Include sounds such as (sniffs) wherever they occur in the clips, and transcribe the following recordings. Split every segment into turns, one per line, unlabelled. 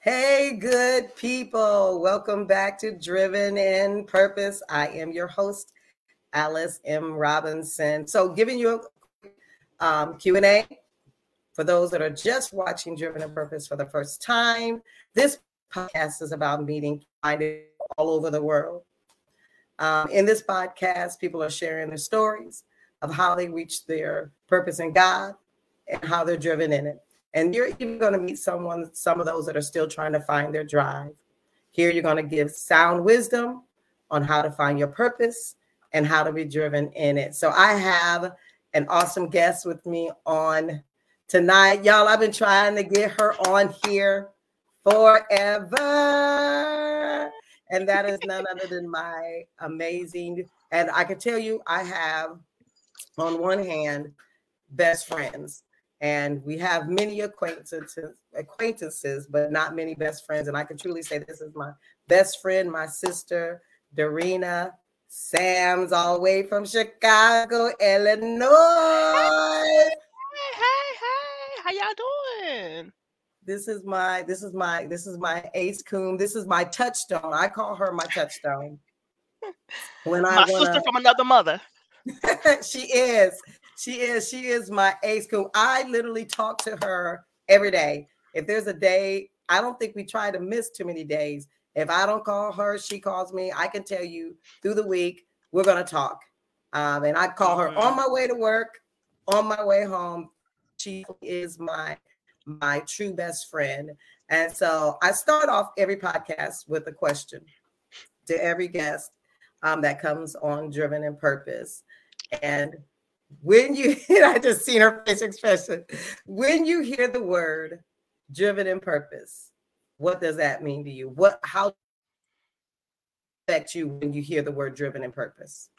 Hey, good people. Welcome back to Driven in Purpose. I am your host, Alice M. Robinson. So, giving you a um, Q&A for those that are just watching Driven in Purpose for the first time. This podcast is about meeting finding all over the world. Um, in this podcast, people are sharing their stories of how they reach their purpose in God and how they're driven in it. And you're even going to meet someone, some of those that are still trying to find their drive. Here, you're going to give sound wisdom on how to find your purpose and how to be driven in it. So, I have an awesome guest with me on tonight. Y'all, I've been trying to get her on here forever. And that is none other than my amazing, and I can tell you, I have on one hand best friends and we have many acquaintances acquaintances but not many best friends. And i can truly say this is my best friend my sister Dorena Sams all the way from chicago illinois.
Hey hey hey. How y'all doing?
This is my this is my this is my ace coon. This is my touchstone. I call her my touchstone. (laughs)
When i my wanna... sister from another mother. (laughs)
She is she is. She is my ace cool. I literally talk to her every day. If there's a day, I don't think we try to miss too many days. If I don't call her, she calls me. I can tell you through the week, we're going to talk. Um, and I call her on mm-hmm. my way to work, on my way home. She is my my true best friend. And so I start off every podcast with a question to every guest um, that comes on Driven in Purpose. And when you (laughs) I just seen her face expression. When you hear the word driven in purpose, what does that mean to you? What how affect you when you hear the word driven in purpose?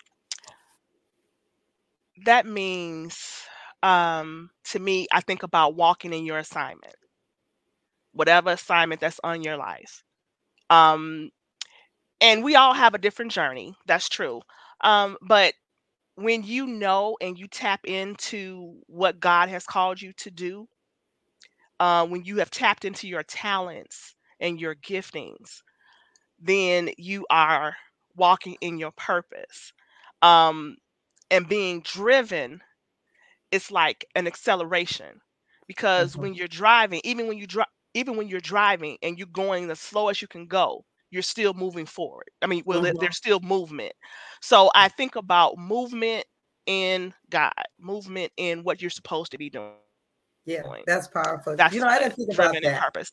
That means um to me, I think about walking in your assignment. Whatever assignment that's on your life. Um and we all have a different journey. That's true. Um, but when you know and you tap into what God has called you to do, uh, when you have tapped into your talents and your giftings, then you are walking in your purpose. Um, and being driven, it's like an acceleration because mm-hmm. when you're driving, even when you drive, even when you're driving and you're going the slowest you can go, you're still moving forward. I mean, well, mm-hmm. there's still movement. So I think about movement in God, movement in what you're supposed to be doing.
Yeah, that's powerful. That's you know, I didn't think about that. Purpose.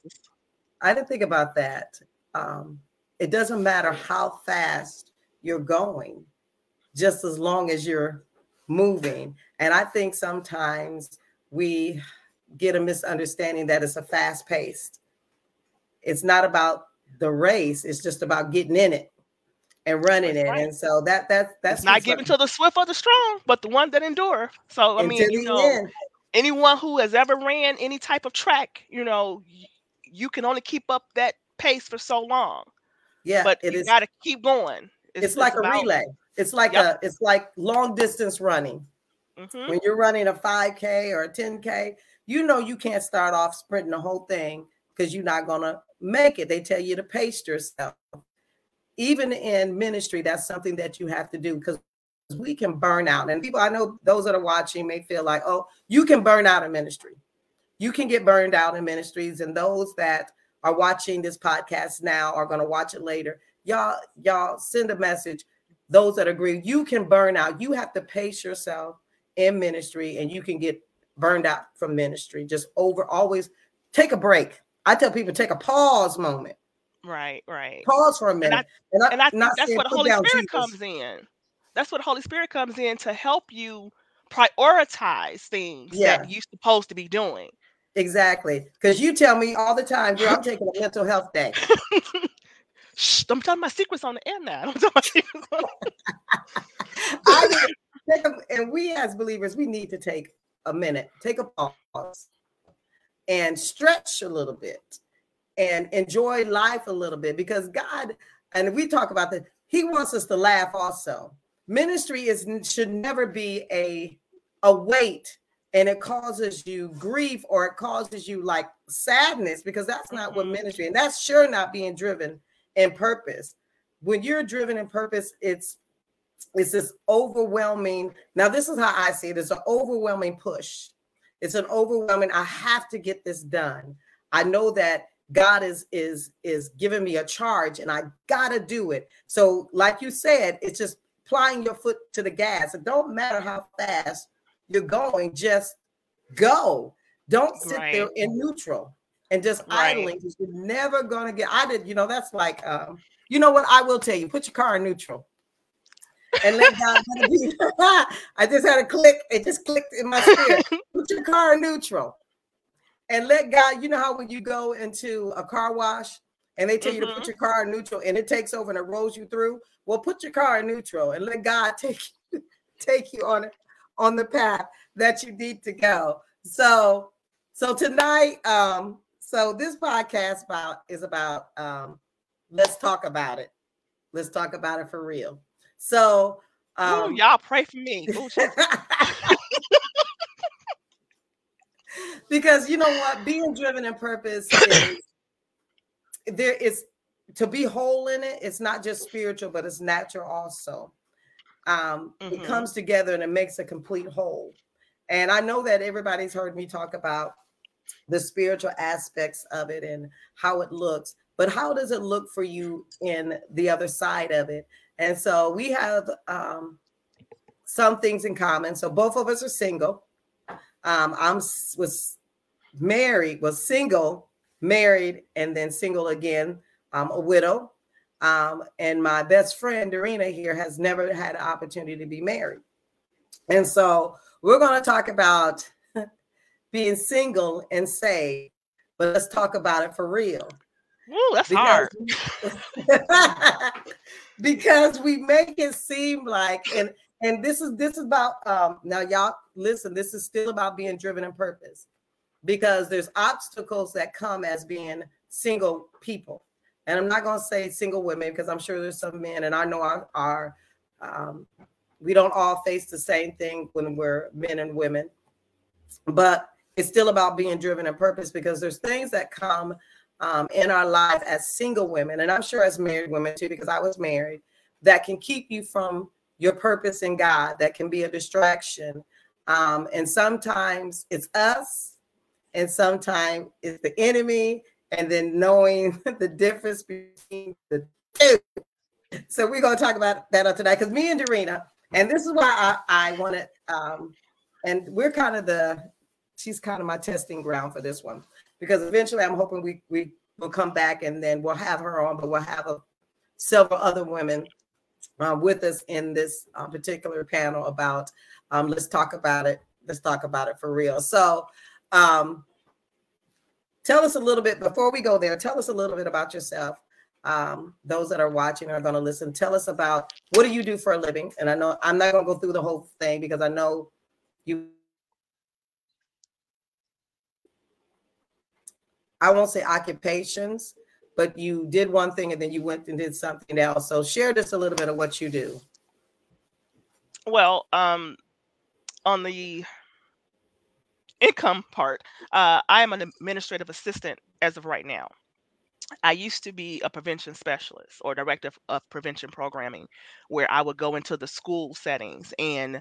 I didn't think about that. Um, it doesn't matter how fast you're going, just as long as you're moving. And I think sometimes we get a misunderstanding that it's a fast paced. It's not about the race, it's just about getting in it and running that's it. Right. And so that that's that's
not given to the swift or the strong, but the one that endure. So I mean, you know, end. anyone who has ever ran any type of track, you know, you can only keep up that pace for so long. Yeah, but it you got to keep going.
It's, it's like it's a relay. It's like yep. a it's like long distance running. Mm-hmm. When you're running a 5K or a 10K, you know you can't start off sprinting the whole thing because you're not gonna make it. They tell you to pace yourself. Even in ministry, that's something that you have to do because we can burn out. And people, I know those that are watching may feel like, oh, you can burn out in ministry. You can get burned out in ministries. And those that are watching this podcast now are going to watch it later. Y'all, y'all send a message. Those that agree, you can burn out. You have to pace yourself in ministry and you can get burned out from ministry. Just over always take a break. I tell people take a pause moment.
Right, right.
Pause for a minute.
And I, and I, and I that's what the Holy Spirit Jesus. comes in. That's what the Holy Spirit comes in to help you prioritize things yeah. that you're supposed to be doing.
Exactly. Because you tell me all the time, girl, I'm taking a mental health day. (laughs)
Shh, I'm telling my secrets on the air now. (laughs) (laughs)
I a, and we as believers, we need to take a minute, take a pause, and stretch a little bit and enjoy life a little bit because God, and we talk about that, He wants us to laugh also. Ministry is should never be a a weight and it causes you grief or it causes you like sadness because that's not what mm-hmm. ministry and that's sure not being driven in purpose when you're driven in purpose it's it's this overwhelming now this is how i see it it's an overwhelming push it's an overwhelming i have to get this done i know that god is is is giving me a charge and i gotta do it so like you said it's just applying your foot to the gas it don't matter how fast you're going, just go. Don't sit right. there in neutral and just right. idling because you're never gonna get. I did, you know, that's like, um, you know what? I will tell you, put your car in neutral. And let God (laughs) I just had a click, it just clicked in my spirit. (laughs) Put your car in neutral and let God, you know how when you go into a car wash and they tell mm-hmm. you to put mm-hmm. your car in neutral and it takes over and it rolls you through. Well, put your car in neutral and let God (laughs) take take you on on the path that you need to go. So, so tonight, um, so this podcast about is about um, let's talk about it. Let's talk about it for real. So,
um, Ooh, y'all pray for me. (laughs)
because you know what, being driven in purpose is there is to be whole in it. It's not just spiritual, but it's natural also um, mm-hmm. it comes together and it makes a complete whole. And I know that everybody's heard me talk about the spiritual aspects of it and how it looks, but how does it look for you in the other side of it? And so we have um, some things in common. So both of us are single. Um, I'm was married, was single, married, and then single again. I'm a widow. Um, and my best friend, Dorena, here has never had an opportunity to be married. And so we're going to talk about (laughs) being single and saved, but let's talk about it for real.
Ooh, that's because,
hard. (laughs) because we make it seem like, and and this is this is about um now y'all listen, this is still about being driven in purpose. Because there's obstacles that come as being single people. And I'm not to say single women because I'm sure there's some men, and I know our, our um, we don't all face the same thing when we're men and women, but it's still about being driven and purpose because there's things that come um, in our life as single women, and I'm sure as married women too, because I was married, that can keep you from your purpose in God, that can be a distraction. Um, and sometimes it's us, and sometimes it's the enemy, and then knowing (laughs) the difference between the two. So we're going to talk about that on tonight because me and Dorena, and this is why I, I wanted, um, and we're kind of the, she's kind of my testing ground for this one because eventually I'm hoping we we will come back and then we'll have her on, but we'll have a, several other women uh, with us in this uh, particular panel about um, let's talk about it. Let's talk about it for real. So um, tell us a little bit before we go there. Tell us a little bit about yourself. Um, those that are watching are going to listen. Tell us about what do you do for a living? And I know I'm not going to go through the whole thing because I know you. I won't say occupations, but you did one thing and then you went and did something else. So share just a little bit of what you do.
Well, um, on the income part, uh, I am an administrative assistant as of right now. I used to be a prevention specialist or director of prevention programming, where I would go into the school settings and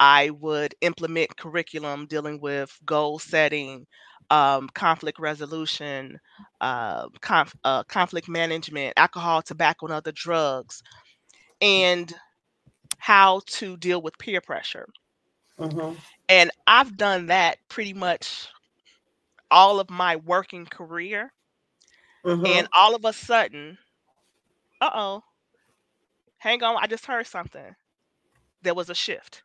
I would implement curriculum dealing with goal setting, um, conflict resolution, uh, conf- uh, conflict management, alcohol, tobacco, and other drugs, and how to deal with peer pressure. Mm-hmm. And I've done that pretty much all of my working career. Mm-hmm. And all of a sudden, uh oh, hang on, I just heard something. There was a shift.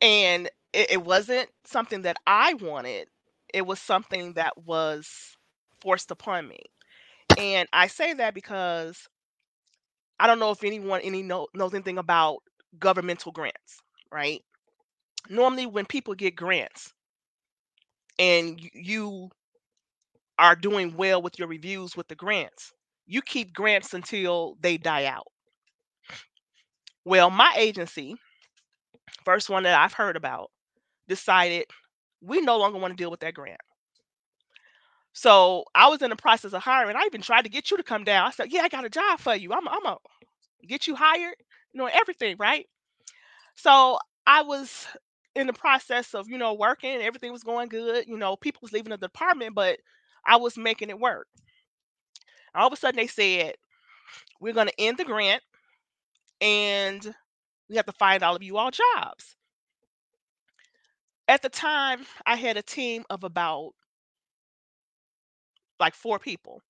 And it, it wasn't something that I wanted, it was something that was forced upon me. And I say that because I don't know if anyone any know, knows anything about governmental grants, right? normally when people get grants and you are doing well with your reviews with the grants, you keep grants until they die out. Well, my agency, first one that I've heard about, decided we no longer want to deal with that grant. So I was in the process of hiring. I even tried to get you to come down. I said, "Yeah, I got a job for you. I'm, gonna get you hired. You know everything, right?" So I was in the process of you know working. Everything was going good. You know, people was leaving the department, but I was making it work. All of a sudden, they said, "We're gonna end the grant, and we have to find all of you all jobs." At the time, I had a team of about like four people.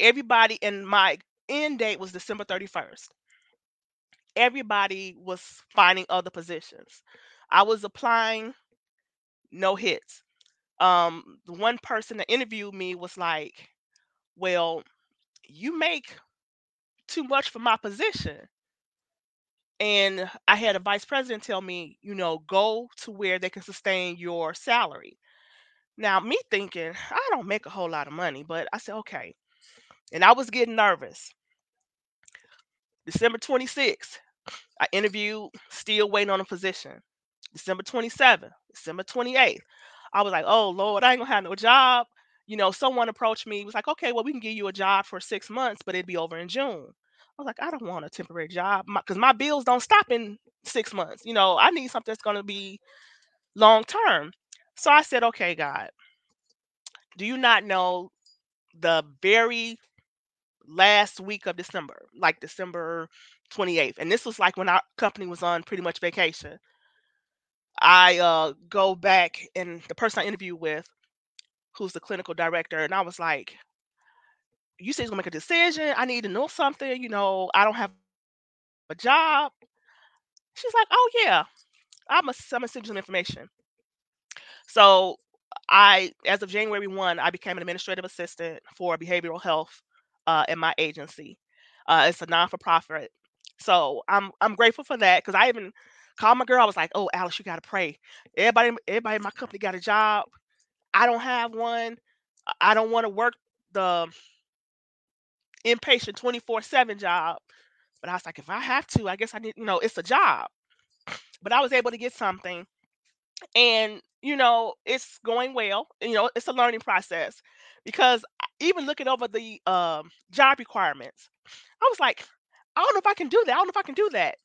Everybody and my end date was December 31st. Everybody was finding other positions. I was applying, no hits. Um, the one person that interviewed me was like, Well, you make too much for my position. And I had a vice president tell me, you know, go to where they can sustain your salary. Now, me thinking, I don't make a whole lot of money, but I said, okay. And I was getting nervous. December 26th, I interviewed, still waiting on a position. December 27th, December 28th. I was like, oh Lord, I ain't gonna have no job. You know, someone approached me, was like, okay, well, we can give you a job for six months, but it'd be over in June. I was like, I don't want a temporary job because my, my bills don't stop in six months. You know, I need something that's gonna be long term. So I said, okay, God, do you not know the very last week of December, like December 28th? And this was like when our company was on pretty much vacation. I uh, go back and the person I interviewed with, who's the clinical director, and I was like, you said he's gonna make a decision. I need to know something. You know, I don't have a job. She's like, oh yeah, I'm gonna, I'm gonna send you some information. So I, as of January 1, I became an administrative assistant for behavioral health uh, in my agency. Uh, it's a non for profit. So I'm I'm grateful for that because I even called my girl. I was like, "Oh, Alice, you gotta pray. Everybody, everybody in my company got a job. I don't have one. I don't want to work the inpatient 24 7 job. But I was like, if I have to, I guess I need, you know, it's a job. But I was able to get something. And, you know, it's going well. You know, it's a learning process because even looking over the um, job requirements, I was like, I don't know if I can do that. I don't know if I can do that.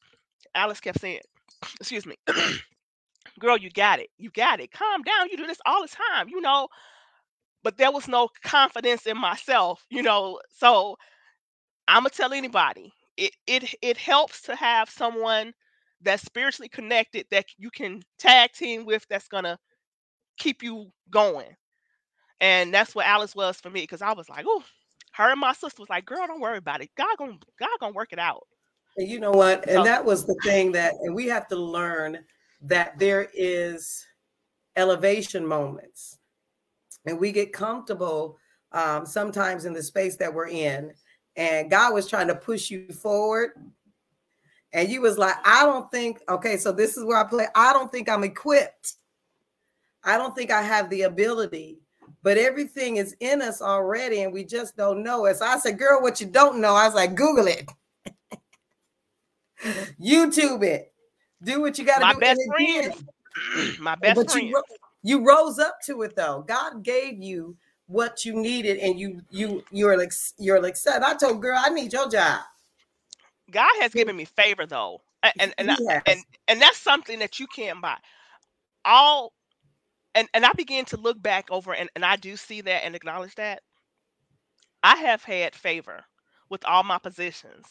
Alice kept saying, (clears throat) excuse me, (clears throat) girl, you got it. You got it. Calm down. You do this all the time, you know. But there was no confidence in myself, you know. So I'm gonna tell anybody, it it it helps to have someone that's spiritually connected that you can tag team with that's gonna keep you going. And that's what Alice was for me because I was like, oh, her and my sister was like, girl, don't worry about it. God gonna God gonna work it out.
And you know what? And so, that was the thing that, and we have to learn that there is elevation moments, and we get comfortable um, sometimes in the space that we're in, and God was trying to push you forward. And you was like, I don't think, okay, so this is where I play. I don't think I'm equipped. I don't think I have the ability, but everything is in us already, and we just don't know it. So I said, Girl, what you don't know, I was like, Google it, (laughs) YouTube it, do what you got to do.
my
do.
Best friend. (clears throat) my best but friend.
You, you rose up to it though. God gave you what you needed and you you you're like you're like said i told girl i need your job.
God has given me favor though and and and, and that's something that you can't buy. All and and i began to look back over and, and i do see that and acknowledge that. I have had favor with all my positions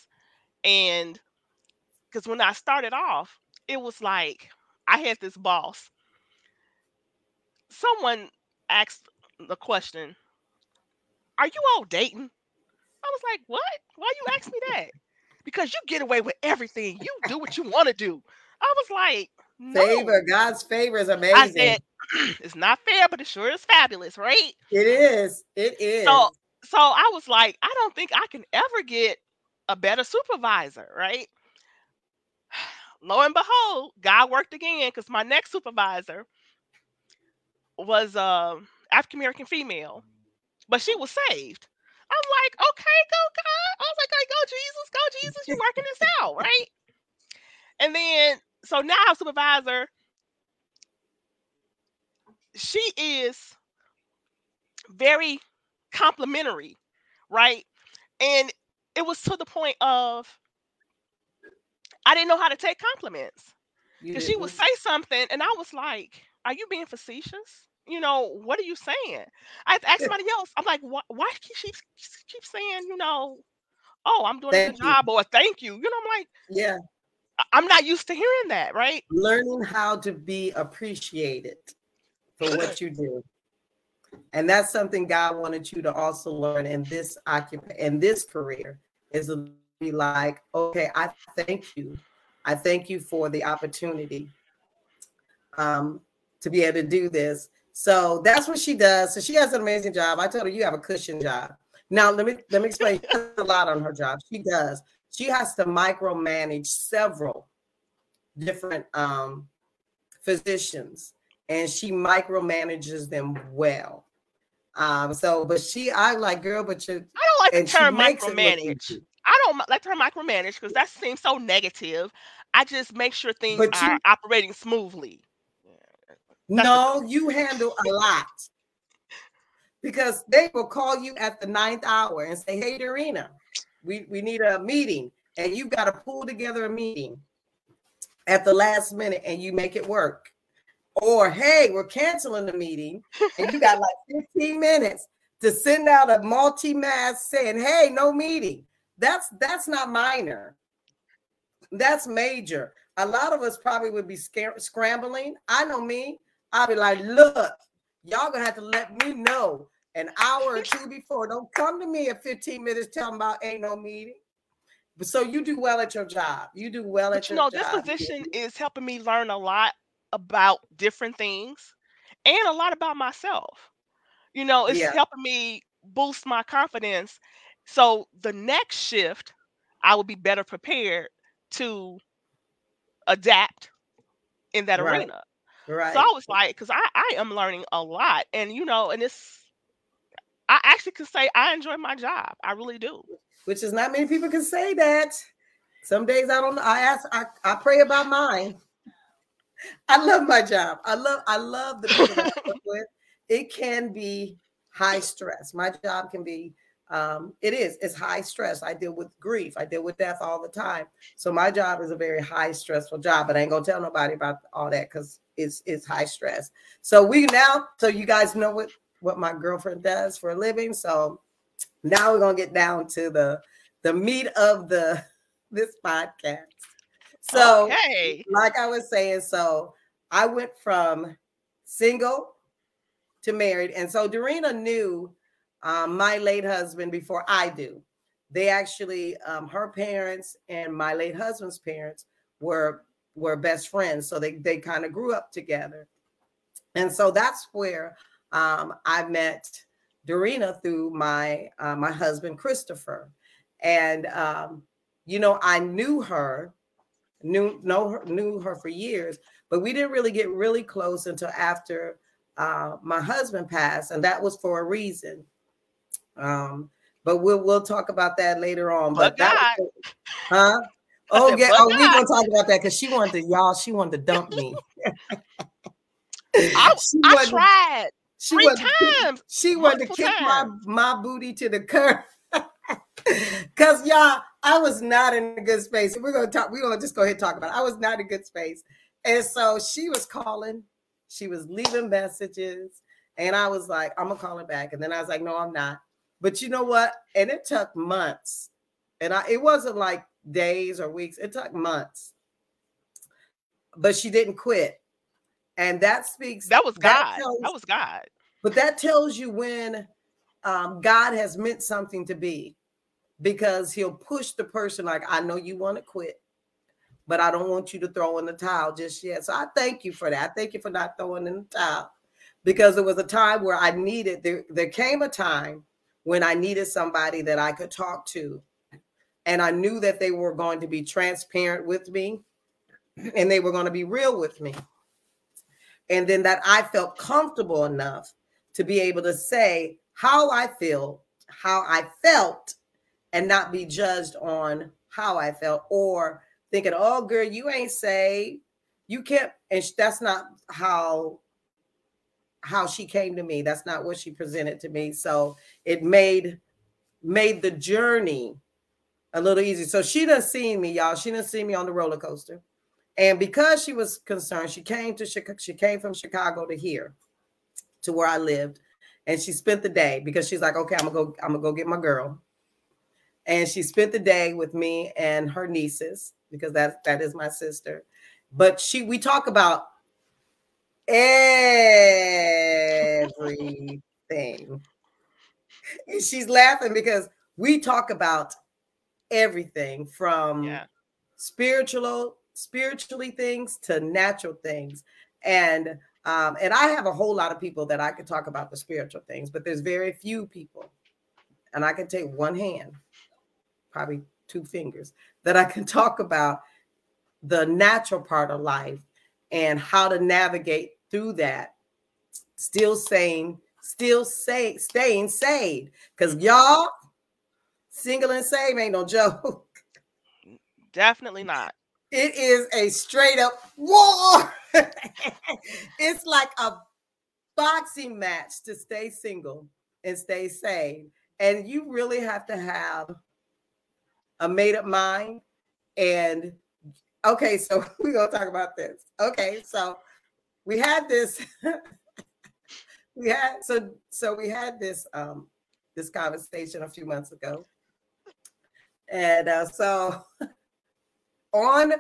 and because when i started off it was like i had this boss someone asked the question, Are you all dating? I was like, What? Why you ask me that? Because you get away with everything. You do what you want to do. I was like, no.
Favor, God's favor is amazing. I said, (clears throat)
it's not fair, but it sure is fabulous, right?
It is. It is.
So, so I was like, I don't think I can ever get a better supervisor, right? (sighs) Lo and behold, God worked again because my next supervisor was um African American female, but she was saved. I'm like, okay, go God. I was like, okay, go Jesus, go Jesus. You're working this out, right? And then so now supervisor, she is very complimentary, right? And it was to the point of I didn't know how to take compliments. Because she would say something, and I was like, Are you being facetious? You know, what are you saying? I asked somebody else, I'm like, why, why she keep, saying, you know, oh, I'm doing thank a job or thank you. You know, I'm like,
yeah,
I'm not used to hearing that, right?
Learning how to be appreciated for what you do. And that's something God wanted you to also learn in this occupation in this career is to be like, okay, I thank you. I thank you for the opportunity um, to be able to do this. So that's what she does. So she has an amazing job. I told her you have a cushion job. Now let me let me explain a lot on her job. She does. She has to micromanage several different um, physicians, and she micromanages them well. Um, so, but she, I like girl, but you. I
don't like the term micromanage. I don't like term micromanage because that seems so negative. I just make sure things are operating smoothly.
No, you handle a lot because they will call you at the ninth hour and say, "Hey, Dorena, we we need a meeting," and you've got to pull together a meeting at the last minute, and you make it work. Or, hey, we're canceling the meeting, and you got like 15 minutes to send out a multi-mass saying, "Hey, no meeting." That's that's not minor. That's major. A lot of us probably would be scrambling. I know me. I'll be like, look, y'all gonna have to let me know an hour or two before. Don't come to me at 15 minutes telling about ain't no meeting. But so you do well at your job. You do well at
you
your
know, job. this position is helping me learn a lot about different things and a lot about myself. You know, it's yeah. helping me boost my confidence. So the next shift, I will be better prepared to adapt in that right. arena. Right. So I was like, because I, I am learning a lot. And, you know, and it's, I actually can say I enjoy my job. I really do.
Which is not many people can say that. Some days I don't. I ask, I, I pray about mine. (laughs) I love my job. I love, I love the people I work (laughs) with. It can be high stress. My job can be um, it is it's high stress i deal with grief i deal with death all the time so my job is a very high stressful job but i ain't gonna tell nobody about all that because it's it's high stress so we now so you guys know what what my girlfriend does for a living so now we're gonna get down to the the meat of the (laughs) this podcast so okay. like i was saying so i went from single to married and so Dorena knew um, my late husband before I do. They actually, um, her parents and my late husband's parents were were best friends, so they they kind of grew up together, and so that's where um, I met Dorena through my uh, my husband Christopher, and um, you know I knew her, knew know her, knew her for years, but we didn't really get really close until after uh, my husband passed, and that was for a reason. Um, but we'll we'll talk about that later on. But, but that was, huh? Oh yeah, oh, we're gonna talk about that because she wanted to, y'all, she wanted to dump me.
I, (laughs) I tried she three wanted times.
To, she wanted to kick times. my, my booty to the curb. (laughs) Cause y'all, I was not in a good space. We're gonna talk, we're gonna just go ahead and talk about it. I was not in a good space. And so she was calling, she was leaving messages, and I was like, I'm gonna call her back. And then I was like, no, I'm not. But you know what? And it took months. And I it wasn't like days or weeks, it took months. But she didn't quit. And that speaks
that was God. That, tells, that was God.
But that tells you when um, God has meant something to be because he'll push the person like, I know you want to quit, but I don't want you to throw in the towel just yet. So I thank you for that. I thank you for not throwing in the towel because there was a time where I needed, there, there came a time when I needed somebody that I could talk to. And I knew that they were going to be transparent with me and they were going to be real with me. And then that I felt comfortable enough to be able to say how I feel, how I felt, and not be judged on how I felt or thinking, oh, girl, you ain't saved. You can't. And that's not how how she came to me. That's not what she presented to me. So it made made the journey a little easy. So she done seen me, y'all. She done seen me on the roller coaster. And because she was concerned, she came to Chicago, she came from Chicago to here, to where I lived. And she spent the day because she's like, okay, I'm gonna go, I'm gonna go get my girl. And she spent the day with me and her nieces, because that that is my sister. But she we talk about everything. And she's laughing because we talk about everything from yeah. spiritual spiritually things to natural things and um and i have a whole lot of people that i could talk about the spiritual things but there's very few people and i can take one hand probably two fingers that i can (laughs) talk about the natural part of life and how to navigate through that still saying still say staying saved because y'all single and saved ain't no joke. (laughs)
Definitely not.
It is a straight up war. (laughs) It's like a boxing match to stay single and stay saved and you really have to have a made up mind and okay so (laughs) we're gonna talk about this. Okay so we had this we had so so we had this um this conversation a few months ago and uh, so on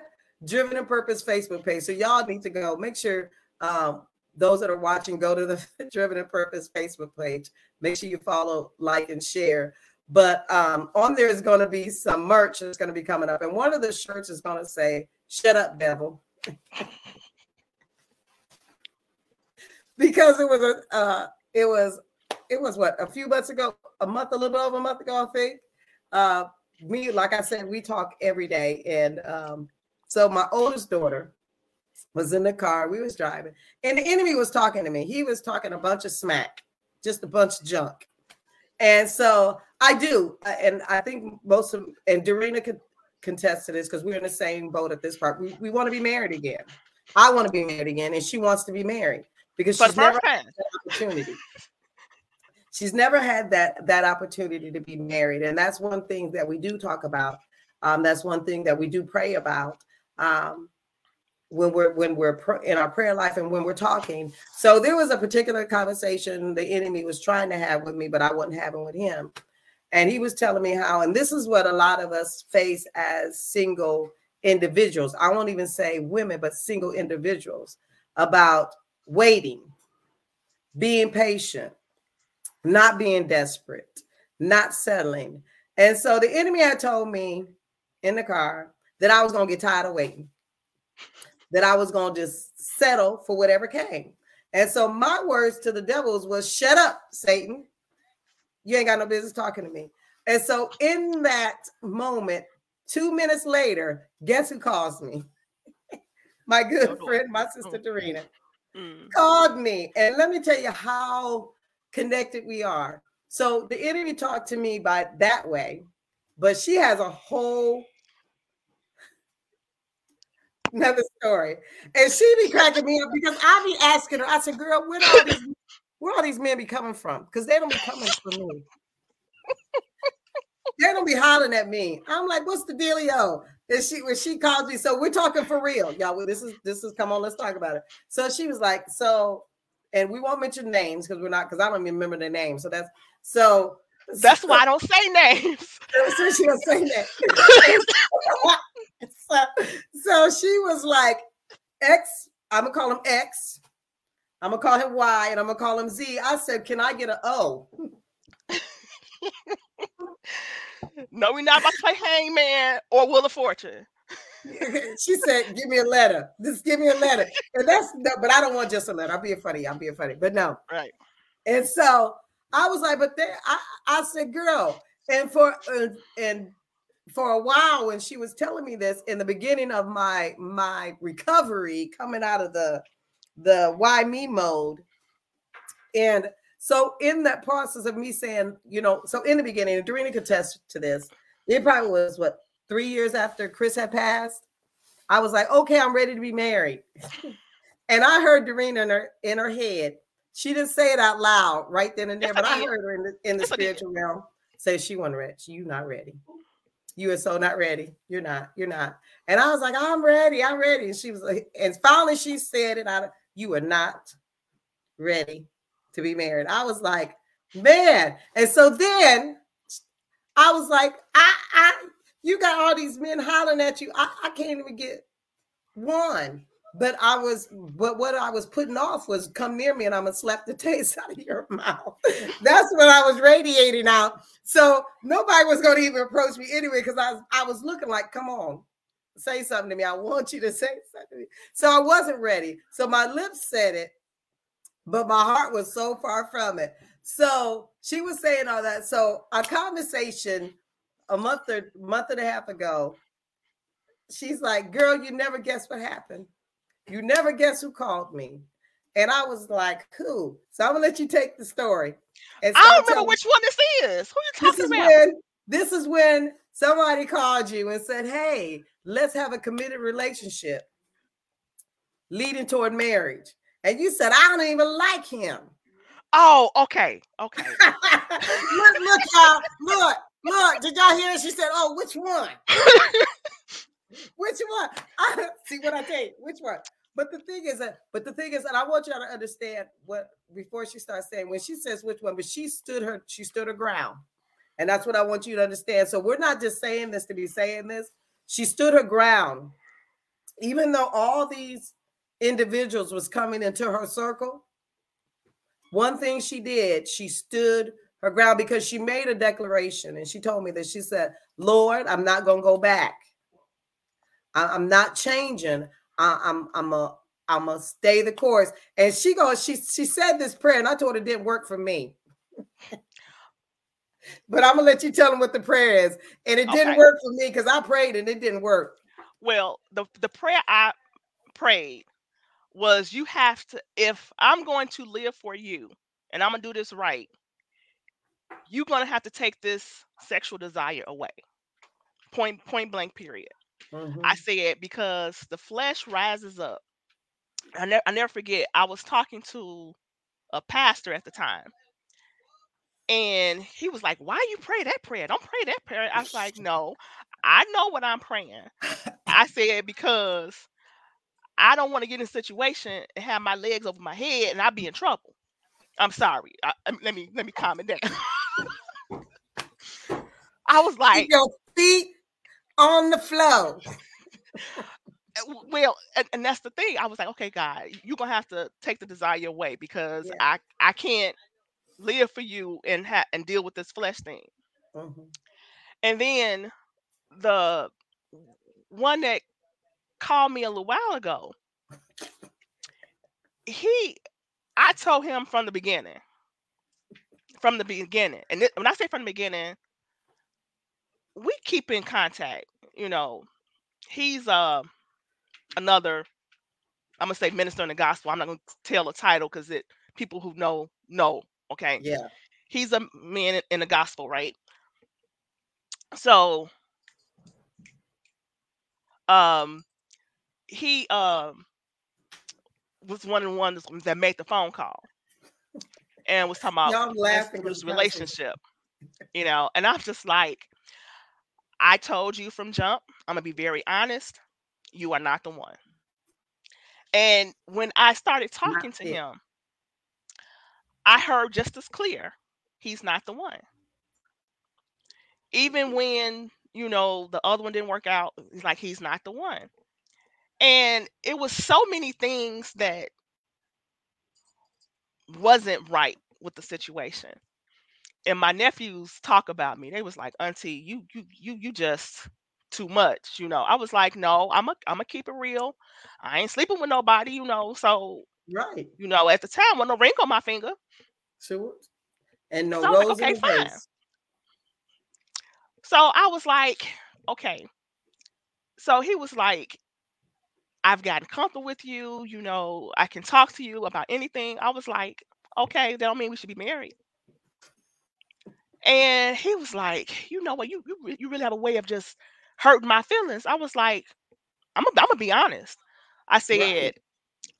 driven in purpose facebook page so y'all need to go make sure um those that are watching go to the (laughs) driven in purpose facebook page. Make sure you follow like and share. But um on there is going to be some merch that's going to be coming up and one of the shirts is going to say shut up devil. (laughs) Because it was a uh, it was it was what a few months ago, a month, a little bit over a month ago, I think. Uh, me, like I said, we talk every day, and um, so my oldest daughter was in the car. We was driving, and the enemy was talking to me. He was talking a bunch of smack, just a bunch of junk, and so I do, uh, and I think most of and Dorena could contest to this because we're in the same boat at this part. We we want to be married again. I want to be married again, and she wants to be married because she's never had that opportunity. She's never had that that opportunity to be married, and that's one thing that we do talk about. Um, that's one thing that we do pray about um, when we're when we're pr- in our prayer life and when we're talking. So there was a particular conversation the enemy was trying to have with me, but I wasn't having with him. And he was telling me how, and this is what a lot of us face as single individuals. I won't even say women, but single individuals about waiting, being patient, not being desperate, not settling. And so the enemy had told me in the car that I was going to get tired of waiting, that I was going to just settle for whatever came. And so my words to the devils was, Shut up, Satan. You ain't got no business talking to me. And so in that moment, two minutes later, guess who calls me? (laughs) my good friend, my sister Dorena mm. called me. And let me tell you how connected we are. So the enemy talked to me by that way, but she has a whole another story. And she be cracking me up because I be asking her, I said, girl, where all these where all these men be coming from? Because they don't be coming from me. they don't be hollering at me. I'm like, what's the dealio? And she when she called me, so we're talking for real, y'all. Well, this is this is come on, let's talk about it. So she was like, so, and we won't mention names because we're not because I don't even remember the name. So that's so
that's so, why I don't say names. (laughs)
So she don't say that. (laughs) so, so she was like, X, I'm gonna call him X. I'm gonna call him Y, and I'm gonna call him Z. I said, can I get an O? (laughs)
no, we're not about to play Hangman or Wheel of Fortune. (laughs)
she said, "Give me a letter. Just give me a letter." And that's no, but I don't want just a letter. I'm being funny. I'm being funny, but no.
Right.
And so I was like, but then I, I said, "Girl," and for uh, and for a while when she was telling me this in the beginning of my my recovery, coming out of the the why me mode, and so in that process of me saying, you know, so in the beginning, Dorena could attest to this, it probably was what three years after Chris had passed. I was like, okay, I'm ready to be married. (laughs) and I heard Dorena in her in her head, she didn't say it out loud right then and there,
Yes,
but I
did.
heard her in the, in the
Yes,
spiritual realm say she wasn't ready. You not ready. You are so not ready. You're not. You're not. And I was like, I'm ready. I'm ready. And she was like, and finally she said it out. You are not ready to be married. I was like, man. And so then I was like, I, I, you got all these men hollering at you. I, I can't even get one. But I was, but what I was putting off was come near me and I'm gonna slap the (laughs) taste out of your mouth. That's what I was radiating out. So nobody was gonna even approach me anyway because I was, I was looking like, come on, say something to me. I want you to (laughs) say something. To me. So I wasn't ready. So my lips said it, but my heart was so far from it. So she was saying all that. So a conversation a month or month and a half ago, she's like, "Girl, you never guess what happened. You never guess who called me." And I was like, "Who?" So I'm gonna let you take the story. And
I don't remember which one this is. Who you
this
talking
is
about?
when this is when somebody called you and said, "Hey, let's have a committed relationship leading toward marriage." And you said, "I don't even like him."
Oh, okay, okay. (laughs)
look, look, y'all, look, look. Did y'all hear? it? She said, "Oh, which one? (laughs) Which one? I, (laughs) see what I take. Which one?" But the thing is that, but the thing is that I want y'all to understand what before she starts saying when she says which one, but she stood her, she stood her ground, and that's what I want you to understand. So we're not just saying this to be saying this. She stood her ground, even though all these individuals was coming into her circle. One thing she did, she stood her ground because she made a declaration and she told me that she said, Lord, I'm not going to go back. I, am not changing. I, I'm I'm a I'm gonna stay the course. And she goes, she she said this prayer, and I told her it didn't work for me. (laughs) but I'm gonna let you tell them what the prayer is. And it didn't work for me because I prayed and it didn't work.
Well, the the prayer I prayed was you have to if I'm going to live for you and I'm to do this right, you're going to have to take this sexual desire away. Point point blank period.
Mhm.
I said because the flesh rises up. I never I never forget I was talking to a pastor at the time. And he was like, "Why you pray that prayer? Don't pray that prayer." I was like, "No, I know what I'm praying." I said because I don't want to get in a situation and have my legs over my head and I'll be in trouble. I'm sorry. I- let me let me calm it down. (laughs) I was like,
your feet on the floor.
well, and, and that's the thing. I was like, okay, God, you're gonna have to take the desire away because
Yeah.
I I can't live for you and ha- and deal with this flesh thing.
Mhm.
And then the one that called me a little while ago, he, I told him from the beginning, from the beginning, and it, when I say from the beginning, we keep in contact. You know, he's uh another. I'm gonna say minister in the gospel. I'm not gonna tell a title because it people who know know. Okay,
Yeah.
he's a man in- the gospel, right? So, um, he um was one of the ones that made the phone call and was talking about his-
laughing 'cause
his
the conversation-
relationship, you know. And I'm just like, I told you from jump. I'm gonna be very honest. You are not the one. And when I started talking to
it.
him, I heard just as clear, he's not the one. Even when you know the other one didn't work out, it's like he's not the one. And it was so many things that wasn't right with the situation. And my nephews talk about me. They was like, "Auntie, you you you you just too much." You know. I was like, "No, I'm a I'm gonna keep it real. I ain't sleeping with nobody, you know. So,
Right.
you know, at the time, with no ring on my finger.
Sure. And no
So was like,
rose in
okay,
the
fine. So I was like, okay. So he was like, I've gotten comfortable with you. You know, I can talk to you about anything. I was like, okay, that don't mean we should be married. And he was like, you know what, you you, re- you really have a way of just hurting my feelings. I was like, I'm gonna, I'm gonna be honest. I said,
Right.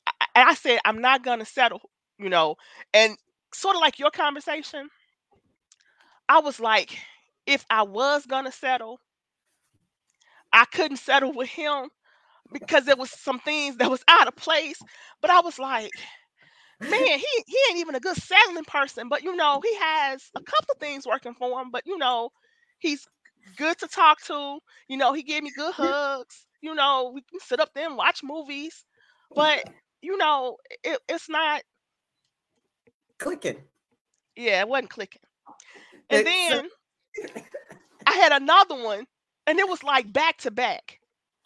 I, I I said, I'm not gonna settle you know, and sort of like your conversation, I was like, if I was gonna settle, I couldn't settle with him because there was some things that was out of place. But I was like, man, he he ain't even a good settling person. But you know, he has a couple of things working for him. But you know, he's good to talk to. You know, he gave me good hugs. You know, we can sit up there and watch movies. But you know, it, it's not
clicking.
Yeah, it wasn't clicking. And then I had another one, and it was like back to back.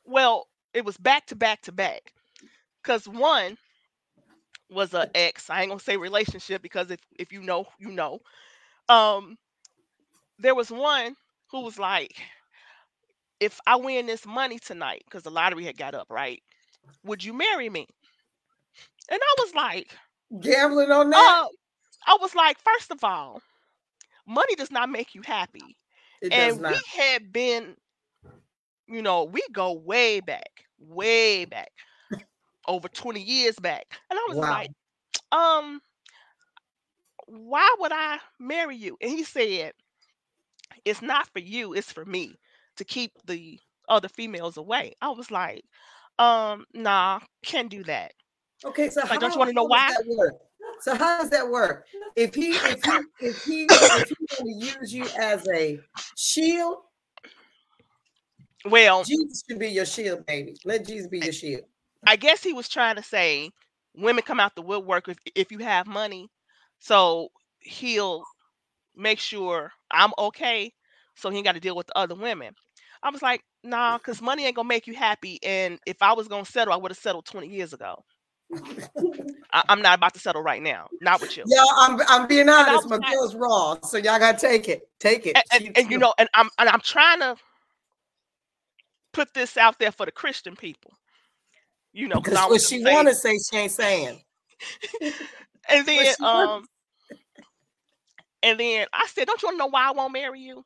Well, it was back to back to back. Cause one was a ex. I ain't gonna say relationship because if if you know, you know. Um, there was one who was like, if I win this money tonight, because the lottery had got up, right? Would you marry me? And I was like,
gambling on that.
Uh, I was like, first of all, money does not make you happy. It and we had been, you know, we go way back, way back, over 20 years back. And I was wow. like, um, why would I marry you? And he said, it's not for you, it's for me to keep the other females away. I was like, um, nah, can't do that.
Okay, so
like, don't you want to know why?
So how does that work? If he if he (laughs) if he if he's going to use you as a shield,
well,
Jesus should be your shield, baby. Let Jesus be your shield.
I guess he was trying to say women come out the woodwork if, if you have money. So he'll make sure I'm okay. So he ain't got to deal with the other women. I was like, nah, because money ain't gonna make you happy. And if I was gonna settle, I would have settled 20 years ago. (laughs) I, am not about to settle right now. Not with you.
Yeah, I'm. I'm being honest. My girl's raw, so y'all gotta take it. Take it.
And, and, and you know, and I'm and I'm trying to put this out there for the Christian people. You know,
because what she want to say, she ain't saying. (laughs)
and then, um, and then I said, "Don't you want to know why I won't marry you?"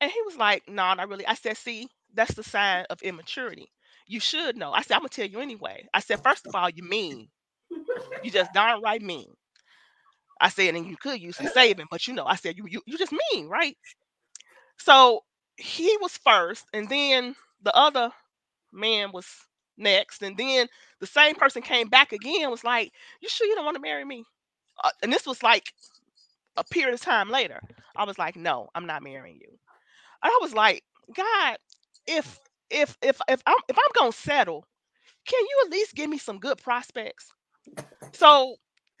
And he was like, "No, nah, not really." I said, "See, that's the sign of immaturity." You should know. I said, I'm gonna tell you anyway. I said, first of all, you mean. You just darn right mean. I said, and you could use some saving, but you know, I said, you you, you just mean, right? So he was first, and then the other man was next, and then the same person came back again, was like, You sure you don't want to marry me? Uh, and this was like a period of time later. I was like, No, I'm not marrying you. And I was like, God, if if if if I'm if I'm gonna settle, can you at least give me some good prospects? So (laughs)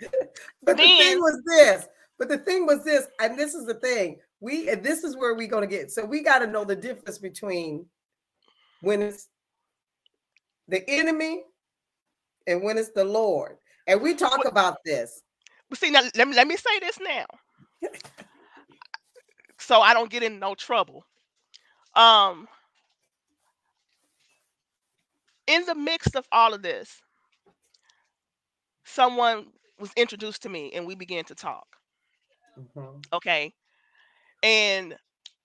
but then, the thing was this, but the thing was this, and this is the thing. We and this is where we're gonna get. So we got to know the difference between when it's the enemy and when it's the Lord. And we talk about this.
But see, now let me let me say this now. so I don't get in no trouble. Um in the midst of all of this, someone was introduced to me and we began to talk. Mm-hmm. Okay. And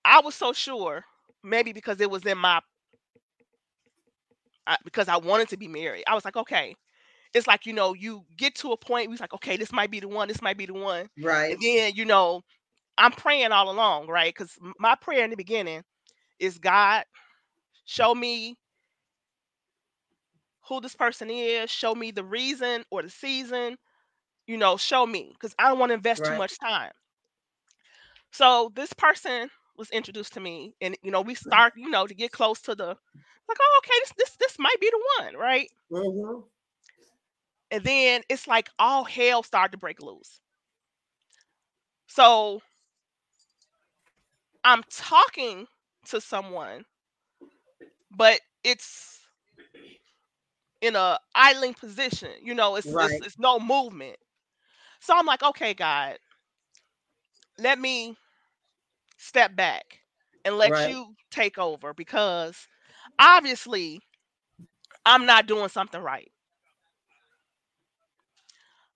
I was so sure, maybe because it was in my, I, because I wanted to be married. I was like, okay. It's like, you know, you get to a point where it's like, okay, this might be the one, this might be the one.
Right.
And then, you know, I'm praying all along, right? Because my prayer in the beginning is God, show me who this person is, show me the reason or the season, you know, show me because I don't want to invest right. too much time. So this person was introduced to me, and you know, we start, you know, to get close to the like, oh, okay, this this this might be the one, right? Mm-hmm. And then it's like all hell started to break loose. So I'm talking to someone, but it's in a idling position. You know, it's, right. it's, it's no movement. So I'm like, okay, God, let me step back and let right. you take over because obviously I'm not doing something right.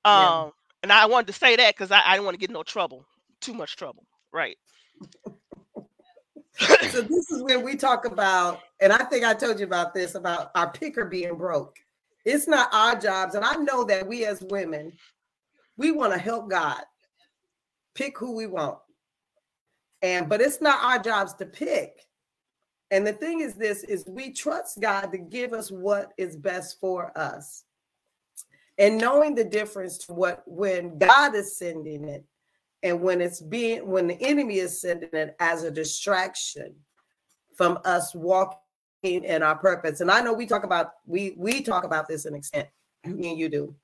Um, yeah. and I wanted to say that because I, I didn't want to get no trouble, too much trouble, right? (laughs)
so this is when we talk about, and I think I told you about this about our picker being broke. It's not our jobs, and I know that we as women we want to help God pick who we want. And but it's not our jobs to pick. And the thing is this is we trust God to give us what is best for us. And knowing the difference to what when God is sending it and when it's being when the enemy is sending it as a distraction from us walking in our purpose. And I know we talk about we we talk about this in extent, (clears throat) me and you do.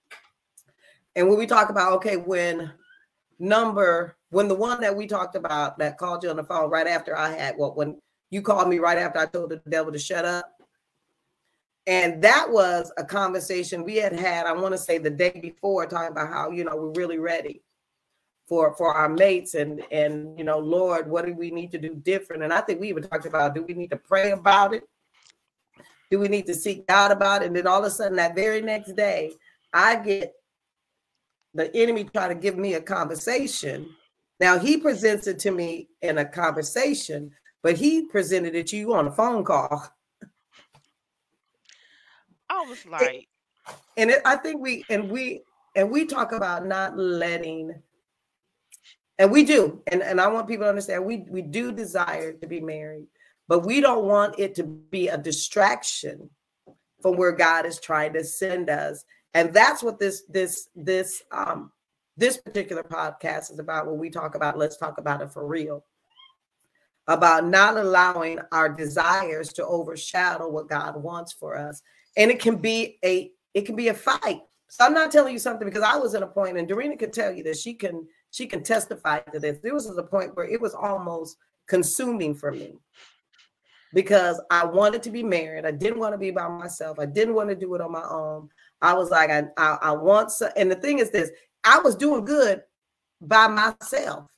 And when we talk about okay, when number when the one that we talked about that called you on the phone right after I had what well, when you called me right after I told the devil to shut up. And that was a conversation we had had, I want to say the day before, talking about how, you know, we're really ready for for our mates and and you know lord what do we need to do different? And i think we even talked about do we need to pray about it? Do we need to seek god about it? And then all of a sudden that very next day i get the enemy trying to give me a conversation now he presents it to me in a conversation but he presented it to you on a phone call.
I was like
and it, i think we and we and we talk about not letting and we do and, and i want people to understand we we do desire to be married but we don't want it to be a distraction from where god is trying to send us. And that's what this this this um this particular podcast is about what we talk about let's talk about it for real about not allowing our desires to overshadow what god wants for us and it can be a it can be a fight so i'm not telling you something because i was in a point and Dorena could tell you that she can she can testify to this. There was a point where it was almost consuming for me because I wanted to be married. I didn't want to be by myself. I didn't want to do it on my own. I was like, I, I, I want so, and the thing is this, I was doing good by myself.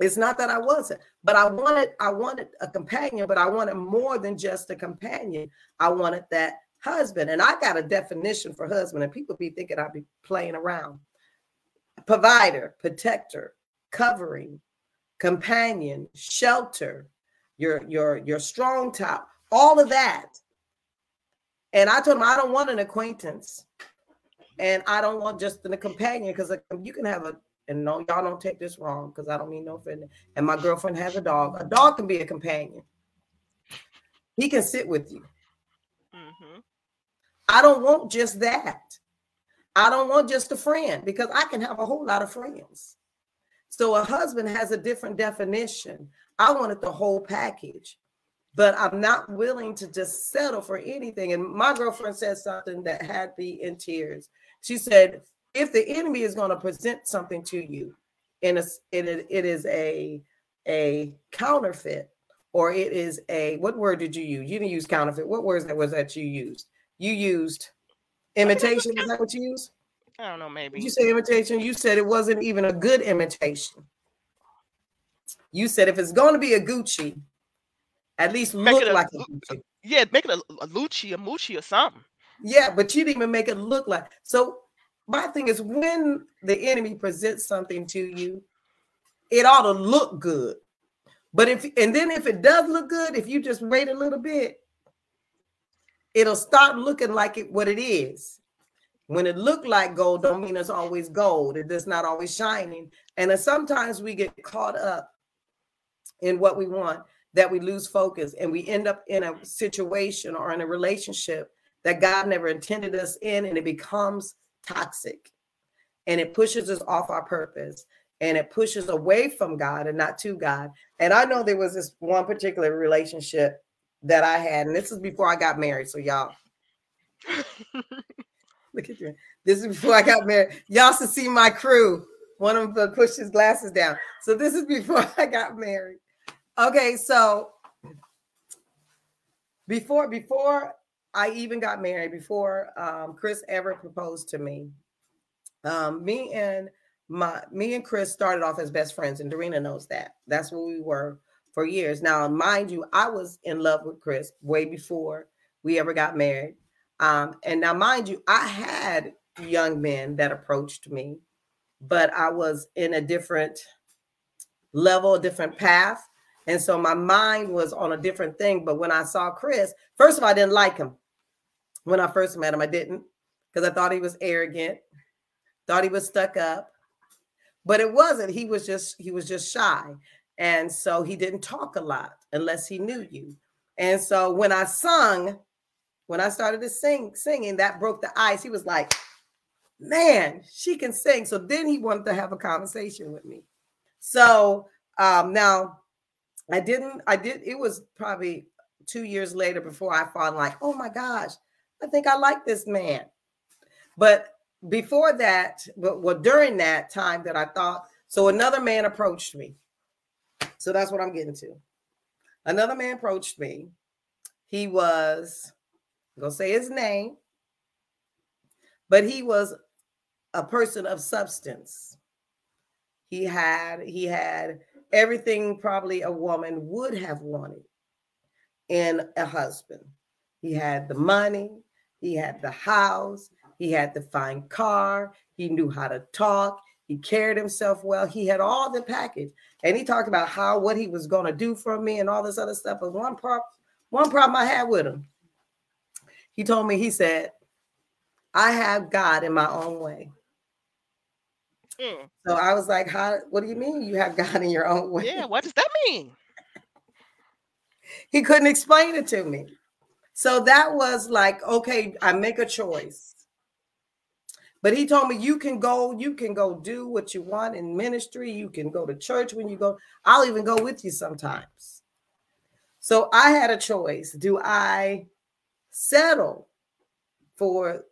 It's not that I wasn't, but I wanted, I wanted a companion, but I wanted more than just a companion. I wanted that husband. And I got a definition for husband, and people be thinking I'd be playing around provider, protector, covering, companion, shelter, your your your strong top, all of that. And I told him I don't want an acquaintance, and I don't want just a companion because you can have a and no y'all don't take this wrong because I don't mean no offense. And my girlfriend has a dog. A dog can be a companion. He can sit with you. Mm-hmm. I don't want just that. I don't want just a friend because I can have a whole lot of friends. So a husband has a different definition. I wanted the whole package, but I'm not willing to just settle for anything. And my girlfriend said something that had me in tears. She said, if the enemy is going to present something to you, and it, it is a a counterfeit, or it is a what word did you use? You didn't use counterfeit. What words that was that you used? You used Imitation, is that what you use?
I don't know, maybe.
Did you say imitation? You said it wasn't even a good imitation. You said if it's going to be a Gucci, at least make look a, like a Gucci.
Yeah, make it a, a Lucci, a Mucci, or something.
Yeah, but you didn't even make it look like. So my thing is, when the enemy presents something to you, it ought to look good. But if and then if it does look good, if you just wait a little bit, it'll start looking like it what it is. When it looked like gold, don't mean it's always gold. It is not always shining. And sometimes we get caught up in what we want that we lose focus and we end up in a situation or in a relationship that God never intended us in, and it becomes toxic and it pushes us off our purpose and it pushes away from God and not to God. And I know there was this one particular relationship that I had, and this is before I got married. So y'all, (laughs) look at you. This is before I got married. Y'all should see my crew. One of them pushed his glasses down. So this is before (laughs) I got married. Okay, so before before I even got married, before um, Chris ever proposed to me, um, me and my me and Chris started off as best friends, and Dorena knows that. That's what we were for years. Now, mind you, I was in love with Chris way before we ever got married. Um, and now, mind you, I had young men that approached me, but I was in a different level, a different path. And so my mind was on a different thing. But when I saw Chris, first of all, I didn't like him. When I first met him, I didn't because I thought he was arrogant, thought he was stuck up, but it wasn't. He was just he was just shy, and so he didn't talk a lot unless he knew you. And so when I sung, when I started to sing, singing, that broke the ice. He was like, "Man, she can sing." So then he wanted to have a conversation with me. So um, now I didn't. I did. It was probably two years later before I found like, oh my gosh, I think I like this man. But before that, but well, during that time that I thought, so another man approached me. So that's what I'm getting to. Another man approached me. He was, I'm gonna say his name, but he was a person of substance. He had he had everything probably a woman would have wanted in a husband. He had the money, he had the house, he had the fine car, he knew how to talk, he carried himself well, he had all the package. And he talked about how what he was going to do for me and all this other stuff. But one part, one problem I had with him, he told me, he said, I have God in my own way. Mm. So I was like, How what do you mean you have (laughs) God in your own way?
Yeah, what does that mean?
he couldn't explain it to me. So that was like, okay, I make a choice. But he told me you can go, you can go do what you want in ministry. You can go to church when you go. I'll even go with you sometimes. So I had a choice. Do I settle for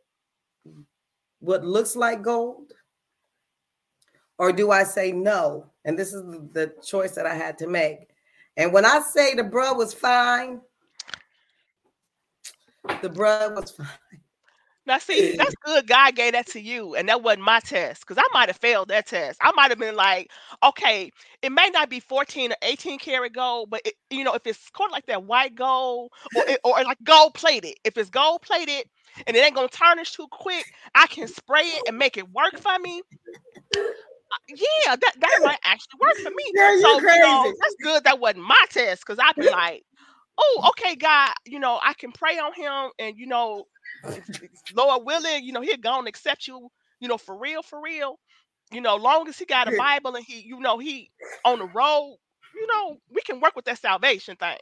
what looks like gold? Or do I say no? And this is the choice that I had to make. And when I say the bro was fine, the bro was fine.
Now, see, that's good. God gave that to you, and that wasn't my test because I might have failed that test. I might have been like, okay, it may not be 14 or 18 karat gold, but it, you know, if it's kind of like that white gold or, it, or like gold plated, if it's gold plated and it ain't gonna tarnish too quick, I can spray it and make it work for me. Uh, yeah, that, that (laughs) might actually work for me.
Yeah, so, crazy. You know,
that's good. That wasn't my test because I'd be (laughs) like, oh, okay, God, you know, I can pray on him and, you know, Lord willing, you know, he'll go and accept you, you know, for real, for real. You know, long as he got a Bible and he, you know, he on the road, you know, we can work with that salvation thing.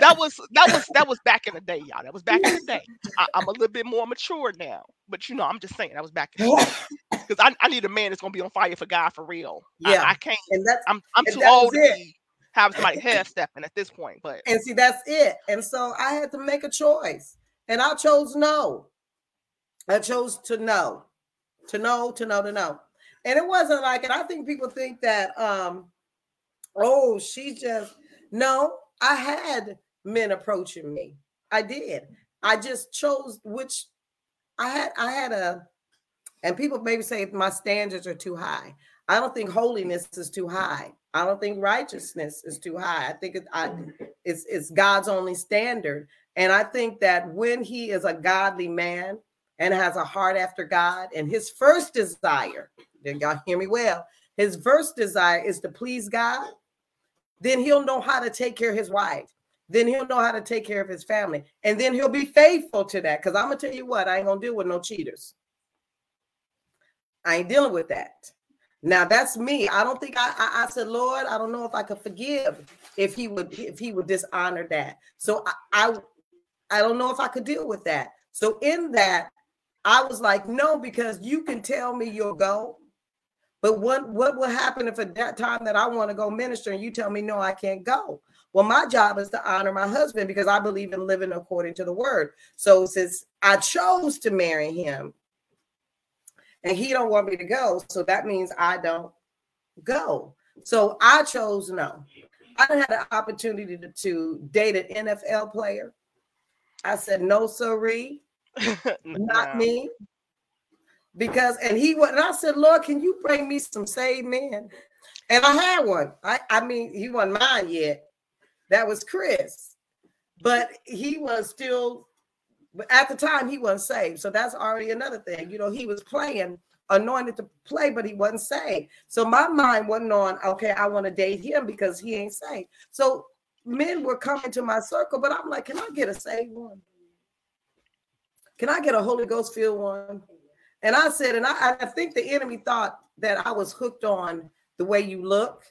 that was that was that was back in the day, y'all. That was back in the day. I, am a little bit more mature now, but you know, I'm just saying that was back in the day (laughs) because I, I need a man that's gonna be on fire for God for real. Yeah, I, I can't. And that's I'm I'm too old to be having somebody (laughs) half stepping at this point. But
and see, that's it. And so I had to make a choice, and I chose no. I chose to know, to know, to know, to know. And it wasn't like, and I think people think that, um, oh, she just no. I had men approaching me. I did. I just chose which I had. I had a and people maybe say my standards are too high. I don't think holiness is too high. I don't think righteousness is too high. I think it, I, mm-hmm. it's it's God's only standard. And I think that when he is a godly man and has a heart after God, and his first desire, then y'all hear me well, his first desire is to please God, then he'll know how to take care of his wife. Then he'll know how to take care of his family. And then he'll be faithful to that. Because I'm gonna tell you what, I ain't gonna deal with no cheaters. I ain't dealing with that. Now that's me. I don't think I, I, I said, Lord, I don't know if I could forgive if he would if he would dishonor that. So I, I I don't know if I could deal with that. So in that, I was like, no, because you can tell me you'll go. But what, what will happen if at that time that I want to go minister and you tell me no, I can't go? Well, my job is to honor my husband because I believe in living according to the word. So since I chose to marry him, and he don't want me to go so that means i don't go. So i chose no. I had an opportunity to, to date an nfl player. I said no sorry (laughs) not me. Because and he went and i said lord can you bring me some saved men? And i had one. I i mean he wasn't mine yet. That was chris. But he was still but at the time, he wasn't saved. So that's already another thing. You know, he was playing, anointed to play, but he wasn't saved. So my mind wasn't on, okay, I want to date him because he ain't saved. So men were coming to my circle, but I'm like, can I get a saved one? Can I get a Holy Ghost filled one? And I said, and I, I think the enemy thought that I was hooked on the way you look.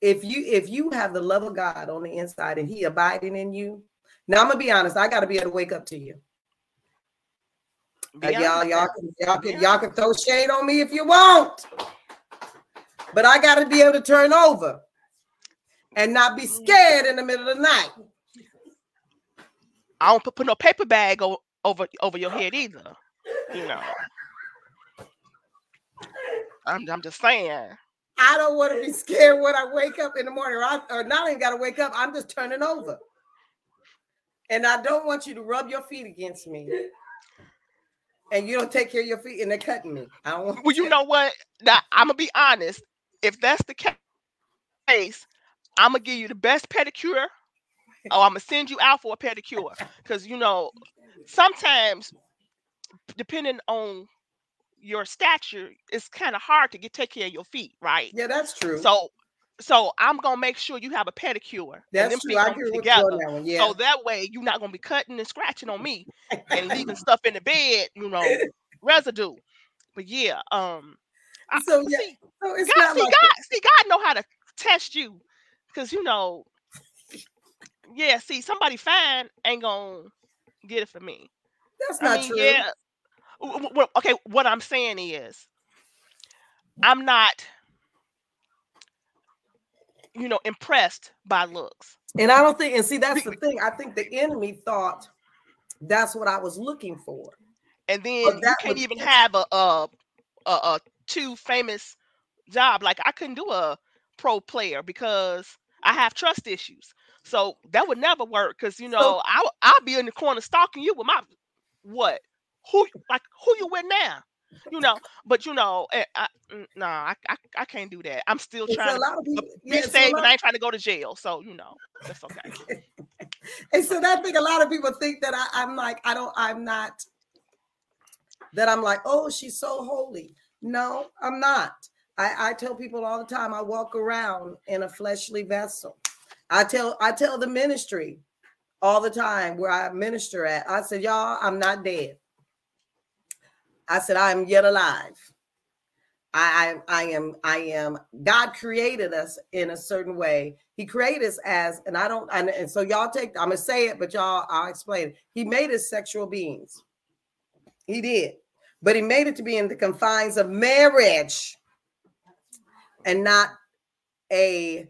If you if you have the love of God on the inside and He abiding in you, now I'm gonna be honest, I got to be able to wake up to you. Uh, y'all, y'all, can, y'all can y'all can throw shade on me if you want, but I got to be able to turn over and not be mm. scared in the middle of the night.
I don't put, put no paper bag over over over your head either. You know. I'm I'm just saying.
I don't want to be scared when I wake up in the morning, or, I, or not even got to wake up. I'm just turning over, and I don't want you to rub your feet against me, and you don't take care of your feet, and they're cutting me. I don't.
Want well, you know what? Now I'm gonna be honest. If that's the case, I'm gonna give you the best pedicure. Oh, I'm gonna send you out for a pedicure because you know sometimes, depending on your stature, it's kind of hard to get take care of your feet, right?
Yeah, that's true.
So, so I'm gonna make sure you have a pedicure.
That's true. I agree together. With that one. Yeah.
So that way you're not gonna be cutting and scratching on me and leaving (laughs) stuff in the bed, you know, residue. But yeah, um.
So I, yeah, see, so
it's God, not see, like God, see, God know how to test you because you know, yeah. See, somebody fine ain't gonna get it for me.
That's not mean, true.
Yeah. Well, okay, what I'm saying is, I'm not, you know, impressed by looks.
And I don't think, and see, that's the thing. I think the enemy thought that's what I was looking for.
And then you can't even have a, a a, a two famous job. Like I couldn't do a pro player because I have trust issues. So that would never work because you know so, I I'll be in the corner stalking you with my what who like who you with now you know but you know eh, I, mm, no I, I, I can't do that i'm still trying to people, be yeah, safe and i ain't trying to go to jail so you know that's okay (laughs)
and so that thing a lot of people think that I, i'm like i don't i'm not that i'm like oh she's so holy no i'm not I, I tell people all the time I walk around in a fleshly vessel. I tell I tell the ministry all the time where I minister at. I said, y'all, I'm not dead. I said, I am yet alive. I, I, I am, I am, God created us in a certain way. He created us as, and I don't, and, and so y'all take, I'm gonna say it, but y'all, I'll explain it. He made us sexual beings. He did, but he made it to be in the confines of marriage and not a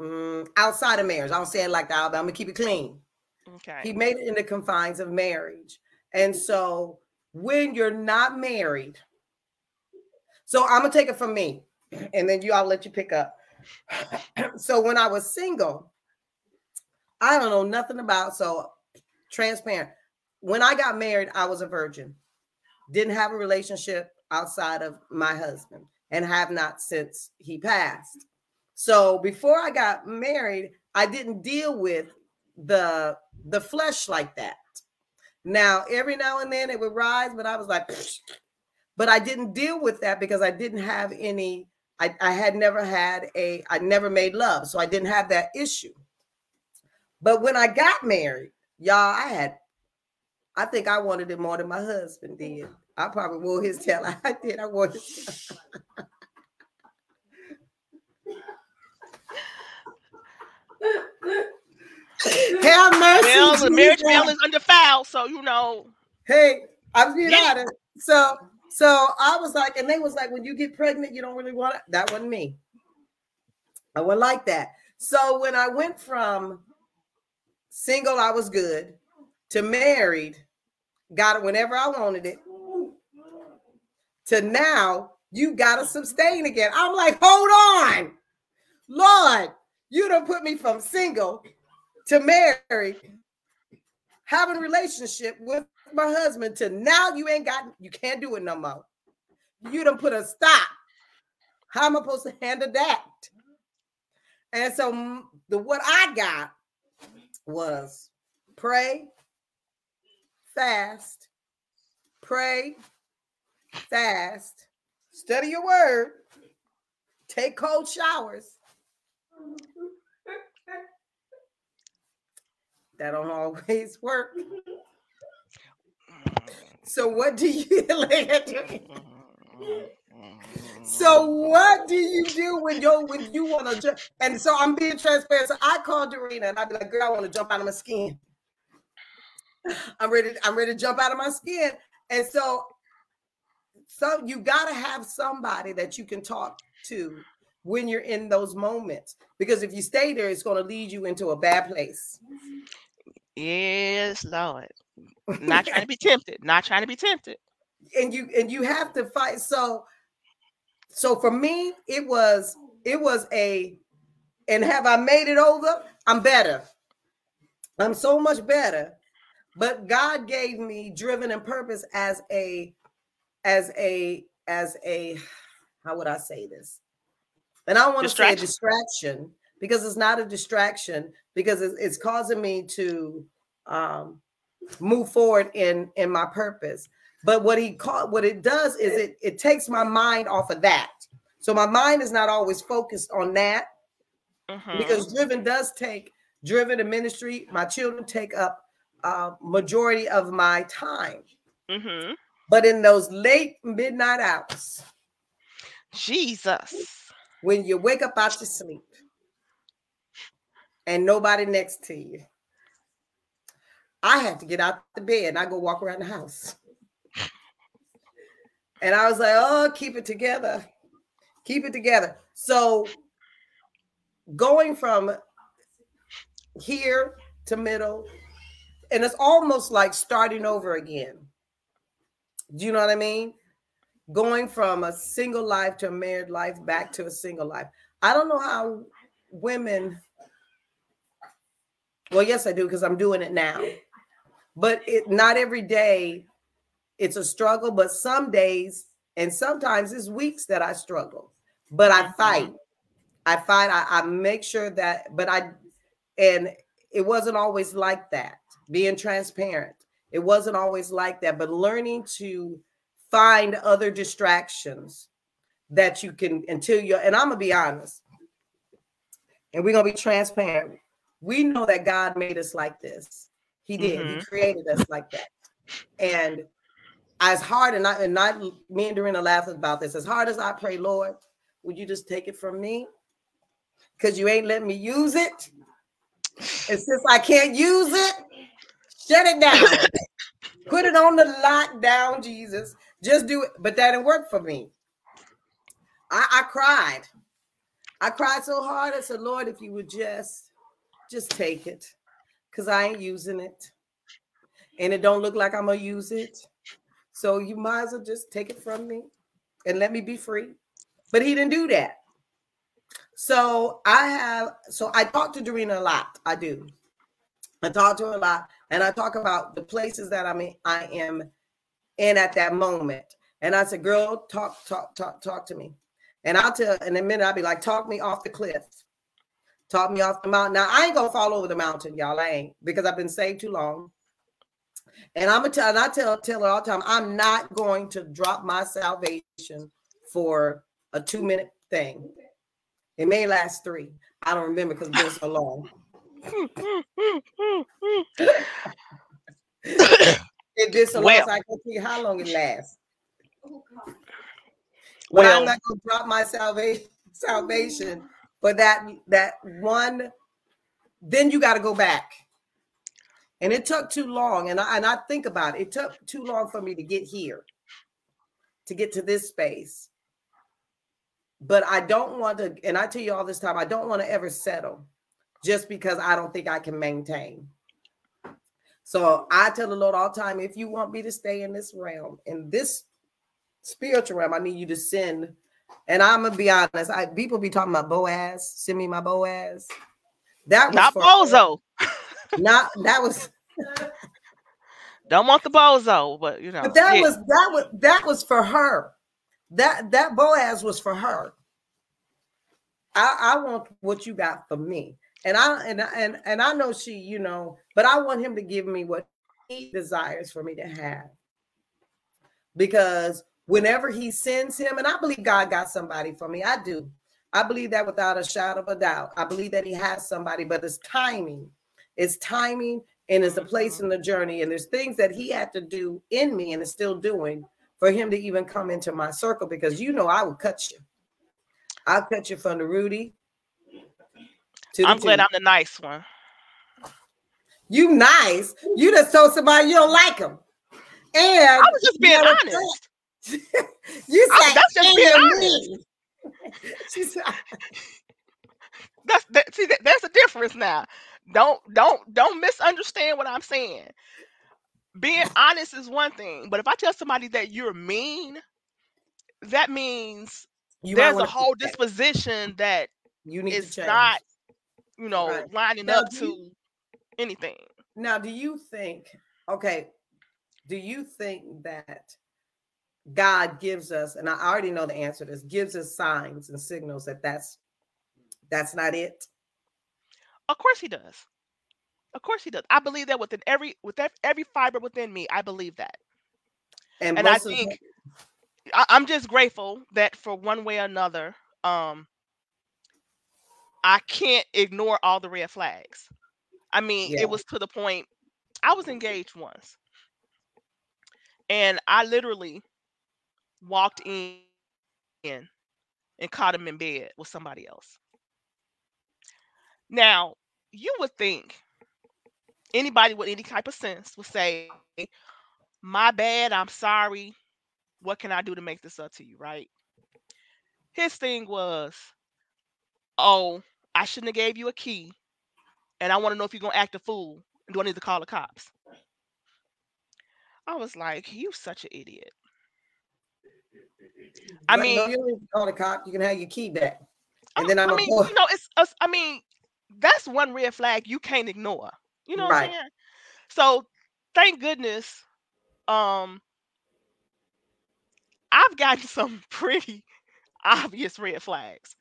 um, outside of marriage. I don't say it like that, but I'm gonna keep it clean.
Okay.
He made it in the confines of marriage. And so when you're not married, so I'm gonna take it from me, and then you I'll let you pick up. (clears throat) so when I was single, I don't know nothing about so transparent. When I got married, I was a virgin, didn't have a relationship outside of my husband, and have not since he passed. So before I got married, I didn't deal with the the flesh like that. Now, every now and then it would rise, but I was like, (sniffs) but I didn't deal with that because I didn't have any, I, I had never had a, I never made love. So I didn't have that issue. But when I got married, y'all, I had, I think I wanted it more than my husband did. I probably wore his tail. (laughs) I did. I wore his tail. (laughs) (laughs) Have mercy.
Well, the marriage bell is undefiled, so you know.
Hey, I'm being yeah. honest. So, so I was like, and they was like, when you get pregnant, you don't really want it. That wasn't me. I wasn't like that. So when I went from single, I was good, to married, got it whenever I wanted it, to now you gotta sustain again. I'm like, hold on, Lord, you don't put me from single to marry, having a relationship with my husband to now you ain't got you can't do it no more. You don't put a stop. How am I supposed to handle that? And so the what I got was pray, fast, pray, fast, study your word, take cold showers, that don't always (laughs) work. So mm. what do you (laughs) So mm. what do you do when you when you want to jump? And so I'm being transparent. So I called Dorena and I'd be like, girl, I want to jump out of my skin. (laughs) I'm ready, I'm ready to jump out of my skin. And so so you gotta have somebody that you can talk to when you're in those moments. Because if you stay there, it's gonna lead you into a bad place.
Yes, Lord. Not trying to be (laughs) tempted. Not trying to be tempted.
And you and you have to fight. So so for me, it was it was a and have I made it over? I'm better. I'm so much better. But God gave me driven and purpose as a as a as a how would I say this? And I want to say a distraction because it's not a distraction because it's, it's causing me to um, move forward in in my purpose. But what he called what it does is it it takes my mind off of that. So my mind is not always focused on that mm-hmm. because driven does take driven in ministry. My children take up uh, majority of my time. Mm-hmm. But in those late midnight hours,
Jesus,
when you wake up out your sleep and nobody next to you, I had to get out the bed and I go walk around the house. And I was like, oh, keep it together. Keep it together. So going from here to middle, and it's almost like starting over again. Do you know what I mean? Going from a single life to a married life back to a single life. I don't know how women, well, yes, I do because I'm doing it now. But it not every day it's a struggle but some days and sometimes it's weeks that i struggle. But i fight. Mm-hmm. i fight I, I, make sure that but i and it wasn't always like that being transparent. It wasn't always like that but learning to find other distractions that you can until you're and i'm gonna be honest and we're gonna be transparent we know that god made us like this he did. Mm-hmm. He created us like that. And as hard and not and not me and Dorena laughing about this. As hard as I pray, Lord, would you just take it from me? Because you ain't letting me use it. And since I can't use it, shut it down. Put it on the lockdown, Jesus. Just do it. But that didn't work for me. I, I cried. I cried so hard. I said, Lord, if you would just, just take it because I ain't using it. And it don't look like I'm gonna use it. So you might as well just take it from me and let me be free. But he didn't do that. So I have so I talk to Dorena a lot. I do. I talk to her a lot and I talk about the places that I'm I am in at that moment. And I said, girl, talk, talk, talk, talk to me. And I'll tell in a minute, I'll be like, talk me off the cliff. Talk me off the mountain. Now I ain't gonna fall over the mountain, y'all. I ain't because I've been saved too long. And I'm gonna tell, and I tell tell her all the time, I'm not going to drop my salvation for a two minute thing. It may last three. I don't remember because it's been so long. (laughs) it been so well. so I can see how long it lasts. Well, well, I'm not gonna drop my salvation salvation but that that one then you got to go back. And it took too long and I, and I think about it it took too long for me to get here to get to this space. But i don't want to and i tell you all this time i don't want to ever settle just because i don't think i can maintain. So i tell the lord all the time if you want me to stay in this realm in this spiritual realm i need you to send and I'm gonna be honest, I people be talking about Boaz. Send me my Boaz.
That was not Bozo. (laughs)
not that was. (laughs)
Don't want the bozo, but you know.
But that yeah. was that was that was for her. That that Boaz was for her. I, I want what you got for me, and I and and and I know she, you know, but I want him to give me what he desires for me to have, because whenever he sends him, and I believe God got somebody for me. I do. I believe that without a shadow of a doubt. I believe that he has somebody, but it's timing. It's timing and it's a place mm-hmm. in the journey and there's things that he had to do in me and is still doing for him to even come into my circle because you know I would cut you. I'll cut you from the Rudy.
I'm glad I'm the nice one.
You nice. You just told somebody you don't like him. And I
was just being honest.
You said that's just being honest. (laughs) (laughs)
that's that, see that, there's a difference now. Don't don't don't misunderstand what I'm saying. Being honest is one thing, but if I tell somebody that you're mean, that means you there's a whole disposition that you need is not, you know, right. lining now, up to you, anything.
Now, do you think? Okay, do you think that God gives us, and I already know the answer to this, gives us signs and signals that that's that's not it?
Of course he does. Of course he does. I believe that within every with every fiber within me, I believe that. And, and I think I, I'm just grateful that for one way or another, um, I can't ignore all the red flags. I mean, yeah. it was to the point I was engaged once. And I literally walked in and caught him in bed with somebody else. Now, you would think anybody with any type of sense would say, My bad, I'm sorry. What can I do to make this up to you? Right? His thing was, Oh, I shouldn't have gave you a key. And I want to know if you're gonna act a fool. Do I need to call the cops? I was like, you such an idiot.
I mean, no, you don't call the cop. You can have your key back. And then I'm
I mean, you know, it's. I mean, that's one red flag you can't ignore. You know right. what I'm saying? So thank goodness, um, I've gotten (laughs) some pretty obvious red flags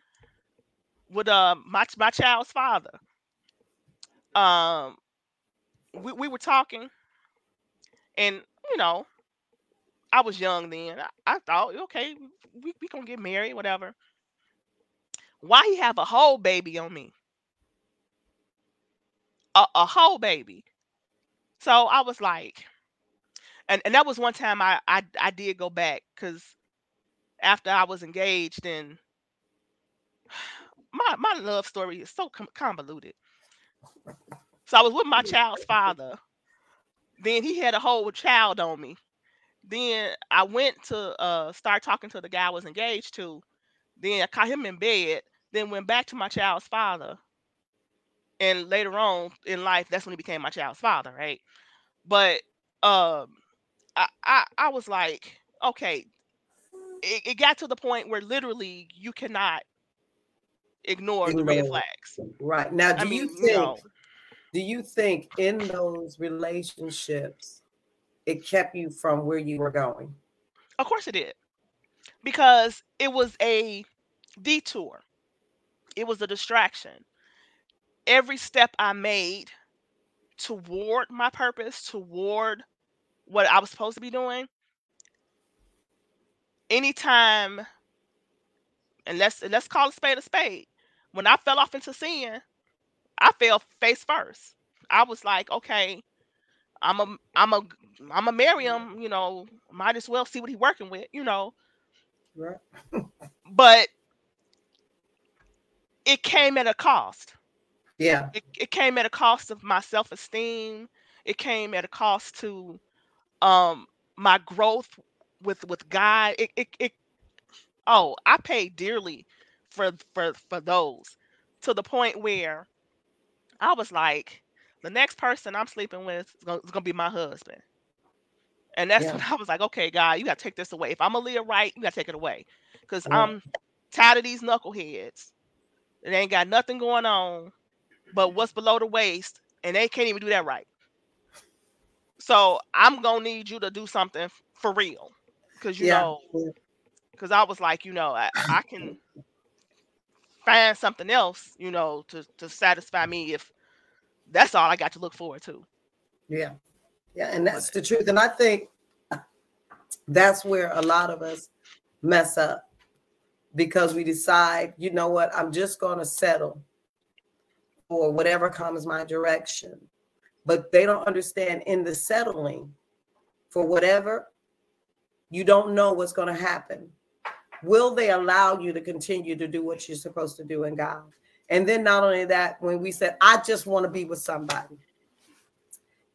with uh my my child's father. Um, we, we were talking, and you know, I was young then. I, I thought, okay, we we gonna get married, whatever. Why he have a whole baby on me? A, a whole baby. So I was like, and, and that was one time I I, I did go back because after I was engaged and (sighs) my my love story is so convoluted. So I was with my child's father then he had a whole child on me. Then I went to uh start talking to the guy I was engaged to. Then I caught him in bed. Then went back to my child's father. And later on in life, that's when he became my child's father, right? But um, I I, I was like, okay, it, it got to the point where literally you cannot ignore, ignore. the red flags.
Right now, do I mean, you think? You know, do you think in those relationships it kept you from where you were going?
Of course it did. Because it was a detour. It was a distraction. Every step I made toward my purpose, toward what I was supposed to be doing, anytime and let's let's call a spade a spade. When I fell off into sin, I fell face first. I was like, okay, I'm a I'm a I'm a marry him, you know, might as well see what he's working with, you know. Right. but it came at a cost.
Yeah.
It, it came at a cost of my self-esteem. It came at a cost to um my growth with with God. It it, it oh, I paid dearly for for for those to the point where I was like, the next person I'm sleeping with is gonna, is gonna be my husband. And that's yeah. when (laughs) I was like, okay, God, you gotta take this away. If I'm gonna live right, you gotta take it away. Because yeah. I'm tired of these knuckleheads. It ain't got nothing going on but what's below the waist, and they can't even do that right. So I'm gonna need you to do something for real. Cause you yeah. know, because I was like, you know, I, I can (coughs) find something else, you know, to to satisfy me if that's all I got to look forward to.
Yeah. Yeah, and that's the truth. And I think that's where a lot of us mess up because we decide, you know what, I'm just going to settle for whatever comes my direction. but they don't understand in the settling for whatever you don't know what's going to happen will they allow you to continue to do what you're supposed to do in god and then not only that when we said i just want to be with somebody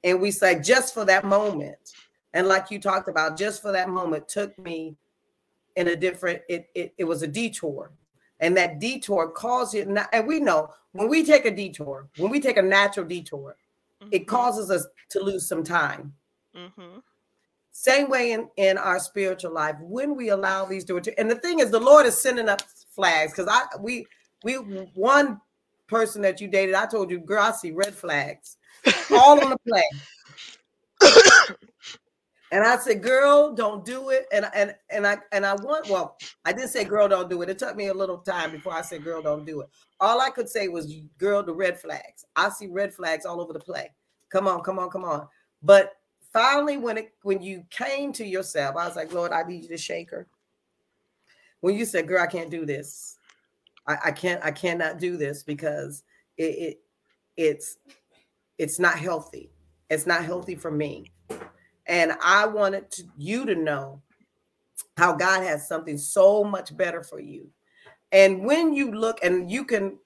and we say just for that moment and like you talked about just for that moment took me in a different it it, it was a detour and that detour caused it and we know when we take a detour when we take a natural detour mm-hmm. it causes us to lose some time mm-hmm. same way in in our spiritual life when we allow these to and the thing is the lord is sending up flags because i we we one person that you dated i told you girl i see red flags all on the plane And I said, "Girl, don't do it." And and and I and I want. Well, I didn't say, "Girl, don't do it." It took me a little time before I said, "Girl, don't do it." All I could say was, "Girl, the red flags." I see red flags all over the play. Come on, come on, come on. But finally, when it when you came to yourself, I was like, "Lord, I need you to shake her." When you said, "Girl, I can't do this," I, I can't. I cannot do this because it, it it's it's not healthy. It's not healthy for me and I wanted to, you to know how God has something so much better for you. And when you look, and you can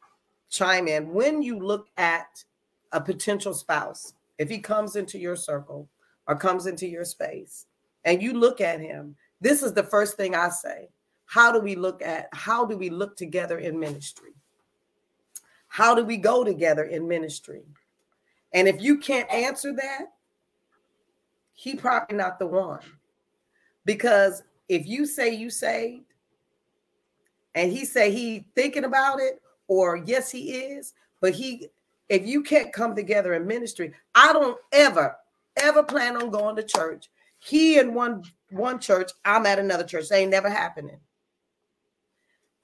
chime in, when you look at a potential spouse, if he comes into your circle or comes into your space, and you look at him, this is the first thing I say. How do we look at, how do we look together in ministry? How do we go together in ministry? And if you can't answer that, he probably not the one. Because if you say you saved and he say he thinking about it, or yes, he is, but he if you can't come together in ministry, I don't ever, ever plan on going to church. He in one one church, I'm at another church. They ain't never happening.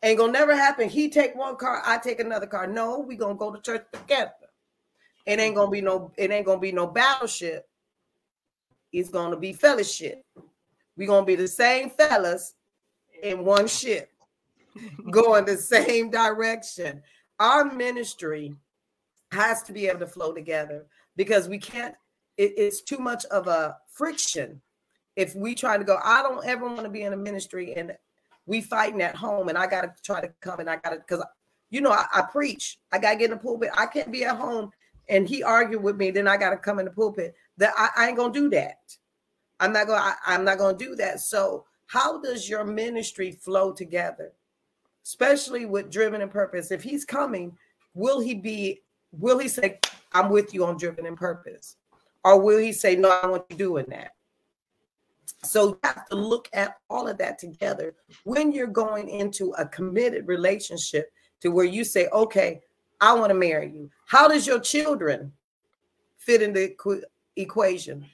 Ain't gonna never happen. He take one car, I take another car. No, we gonna go to church together. It ain't gonna be no, it ain't gonna be no battleship it's to be fellowship. We're going to be the same fellas in one ship, (laughs) going the same direction. Our ministry has to be able to flow together because we can't, it, it's too much of a friction. If we try to go, I don't ever want to be in a ministry and we fighting at home and I got to try to come and I got to, because, you know, I, I preach, I got to get in the pulpit. I can't be at home and he argued with me, then I got to come in the pulpit that I, I ain't gonna do that. I'm not gonna I, I'm not gonna do that. So how does your ministry flow together? Especially with driven in purpose. If he's coming, will he be, will he say, I'm with you on driven in purpose? Or will he say, No, I want you doing that? So you have to look at all of that together when you're going into a committed relationship to where you say, okay, I want to marry you. How does your children fit in the equation.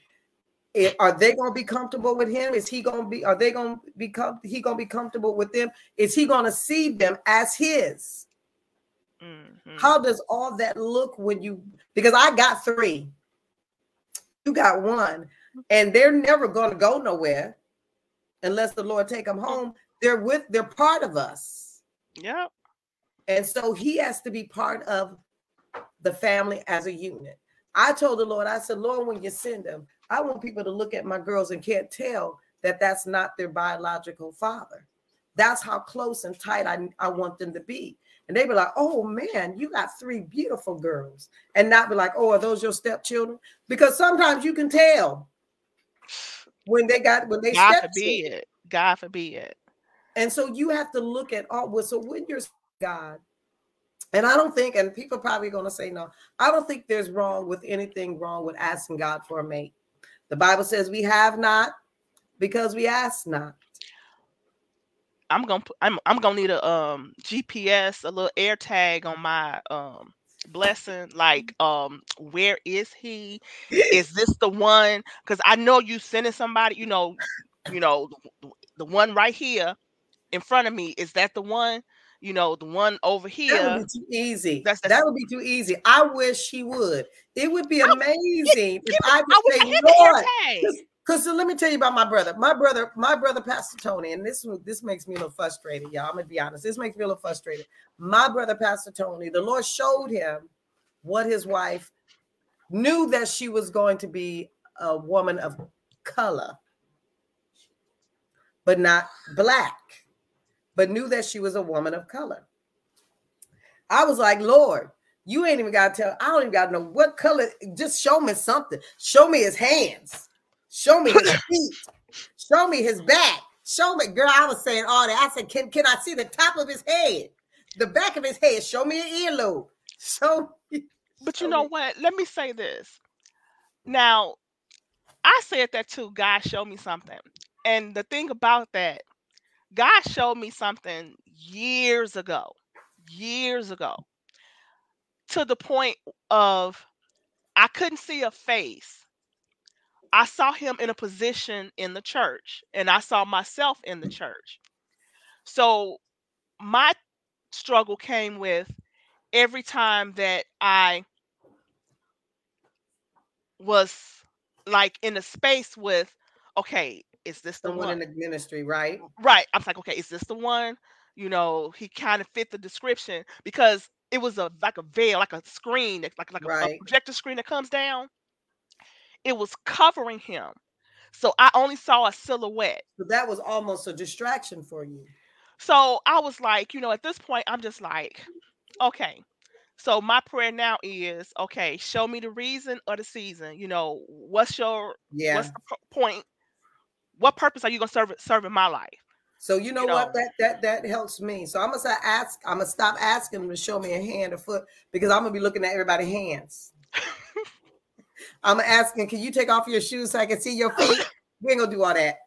It, are they going to be comfortable with him? Is he going to be? Are they going to be? he going to be comfortable with them? Is he going to see them as his? Mm-hmm. How does all that look when you? Because I got three, you got one, and they're never going to go nowhere unless the Lord take them home. They're with. They're part of us.
Yep.
And so he has to be part of the family as a unit. I told the Lord, I said, Lord, when you send them, I want people to look at my girls and can't tell that that's not their biological father. That's how close and tight I, I want them to be. And they be like, oh man, you got three beautiful girls. And not be like, oh, are those your stepchildren? Because sometimes you can tell when they got when they
God forbid. God forbid.
And so you have to look at all so when you're God, and I don't think, and people probably going to say no, I don't think there's wrong with anything wrong with asking God for a mate. The Bible says we have not because we ask not.
I'm gonna I'm I'm gonna need a um GPS, a little air tag on my um blessing. Like, um, where is he? Is (laughs) this the one? Because I know you sending somebody, you know, you know, the, the one right here in front of me. Is that the one? You know, the one over here.
That would be too easy. That's, that's that would be too easy. I wish he would. It would be amazing if I could say, Lord. Because so let me tell you about my brother. My brother, my brother, Pastor Tony, and this this makes me a little frustrated, y'all. I'm gonna be honest. This makes me a little frustrated. My brother, Pastor Tony, the Lord showed him what his wife knew that she was going to be a woman of color, but not black, but knew that she was a woman of color. I was like, Lord, you ain't even got to tell, I don't even got to know what color. Just show me something. Show me his hands. Show me his (laughs) feet. Show me his back. Show me, girl. I was saying all that. I said, can, can I see the top of his head? The back of his head. Show me an earlobe. (laughs) Show me.
But you know what? Let me say this. Now, I said that too. God show me something. And the thing about that, God showed me something years ago, years ago, to the point of I couldn't see a face. I saw him in a position in the church, and I saw myself in the church. So my struggle came with every time that I was like in a space with, okay, is this the
Someone
one?
in the ministry, right?
Right. I'm like, okay, is this the one? You know, he kind of fit the description because it was a like a veil, like a screen, like like, like a, a projector screen that comes down. It was covering him. So I only saw a silhouette.
So that was almost a distraction for you.
So I was like, you know, at this point, I'm just like, okay. So my prayer now is, okay, show me the reason or the season. You know, what's your
Yeah.
what's the point? What purpose are you gonna serve serve in my life?
So you know
you
what
know.
that that that helps me. So I'm gonna ask. I'm gonna stop asking them to show me a hand or foot because I'm gonna be looking at everybody's hands. (laughs) I'm asking, can you take off your shoes so I can see your feet? (laughs) We ain't gonna do all that.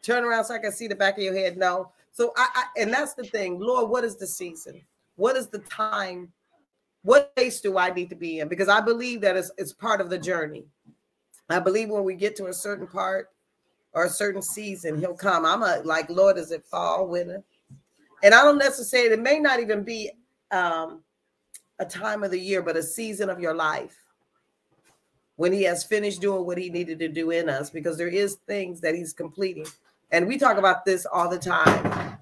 Turn around so I can see the back of your head. No. So I, I and that's the thing, Lord. What is the season? What is the time? What place do I need to be in? Because I believe that it's, it's part of the journey. I believe when we get to a certain part or a certain season, he'll come. I'm a like, Lord, is it fall, winter? And I don't necessarily, it may not even be um, a time of the year, but a season of your life when he has finished doing what he needed to do in us, because there is things that he's completing. And we talk about this all the time.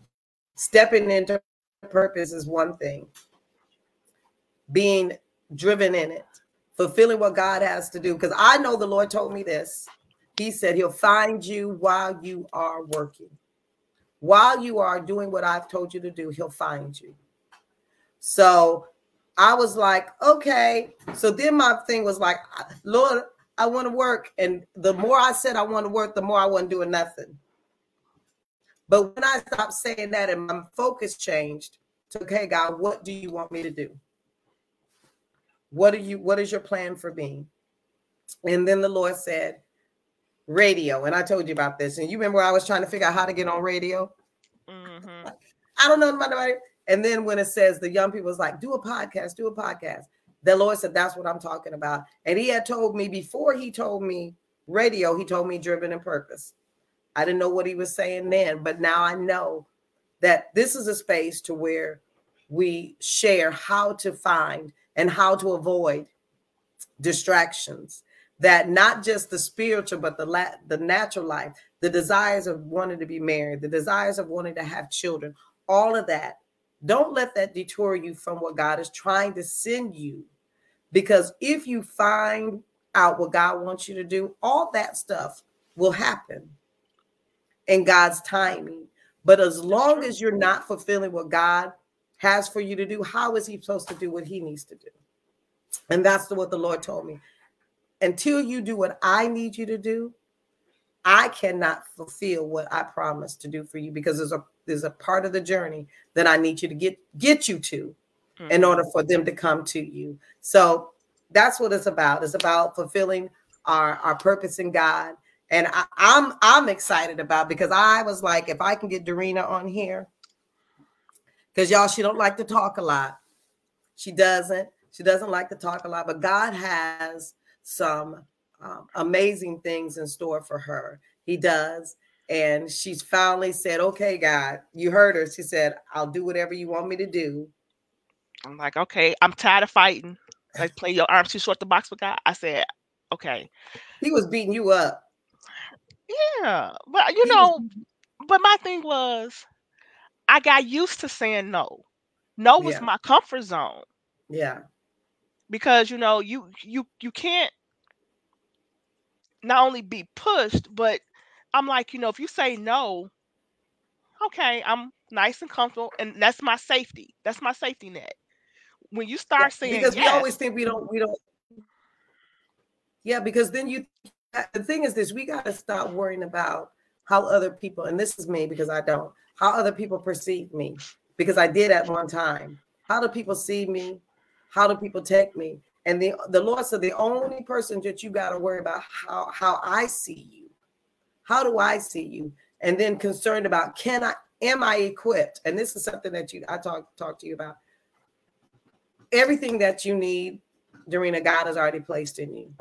Stepping into purpose is one thing. Being driven in it, fulfilling what God has to do. Because I know the Lord told me this. He said he'll find you while you are working. While you are doing what I've told you to do, he'll find you. So I was like, okay. So then my thing was like, Lord, I want to work. And the more I said I want to work, the more I wasn't doing nothing. But when I stopped saying that and my focus changed to, okay, God, what do you want me to do? What are you, what is your plan for me? And then the Lord said, radio. And I told you about this. And you remember I was trying to figure out how to get on radio?
hmm
I don't know about it. And then when it says the young people was like, do a podcast, do a podcast. The Lord said, that's what I'm talking about. And he had told me before he told me radio, he told me driven in purpose. I didn't know what he was saying then, but now I know that this is a space to where we share how to find and how to avoid distractions that not just the spiritual but the la- the natural life the desires of wanting to be married the desires of wanting to have children all of that. Don't let that detour you from what god is trying to send you. Because if you find out what god wants you to do all that stuff will happen in god's timing. But as long as you're not fulfilling what god has for you to do how is he supposed to do what he needs to do? And that's what the lord told me until you do what I need you to do, I cannot fulfill what I promised to do for you because there's a there's a part of the journey that I need you to get get you to hmm. in order for them to come to you. So that's what it's about. It's about fulfilling our our purpose in God. And I, I'm I'm excited about because I was like, if I can get Dorena on here, because y'all, she don't like to talk a lot. She doesn't. She doesn't like to talk a lot, but God has some um, amazing things in store for her. He does. And she's finally said, Okay, God, you heard her. She said, I'll do whatever you want me to do.
I'm like, okay, I'm tired of fighting. Like play your arms too short to box with God. I said, okay,
He was beating you up.
yeah, but you
He
know,
was-
but my thing was, I got used to saying no. No was
Yeah.
my comfort zone.
yeah.
because you know you you you can't not only be pushed, but I'm like, you know, if you say no, okay, I'm nice and comfortable, and that's my safety. That's my safety net. When you start
Yeah,
saying
because we always think we don't we don't yeah because then you the thing is this we got to stop worrying about how other people and this is me because i don't how other people perceive me because i did at one time how do people see me how do people take me and the the lord said the only person that you got to worry about how how i see you how do i see you and then concerned about can i am i equipped and this is something that you i talk talk to you about everything that you need Dorena, God has already placed in you.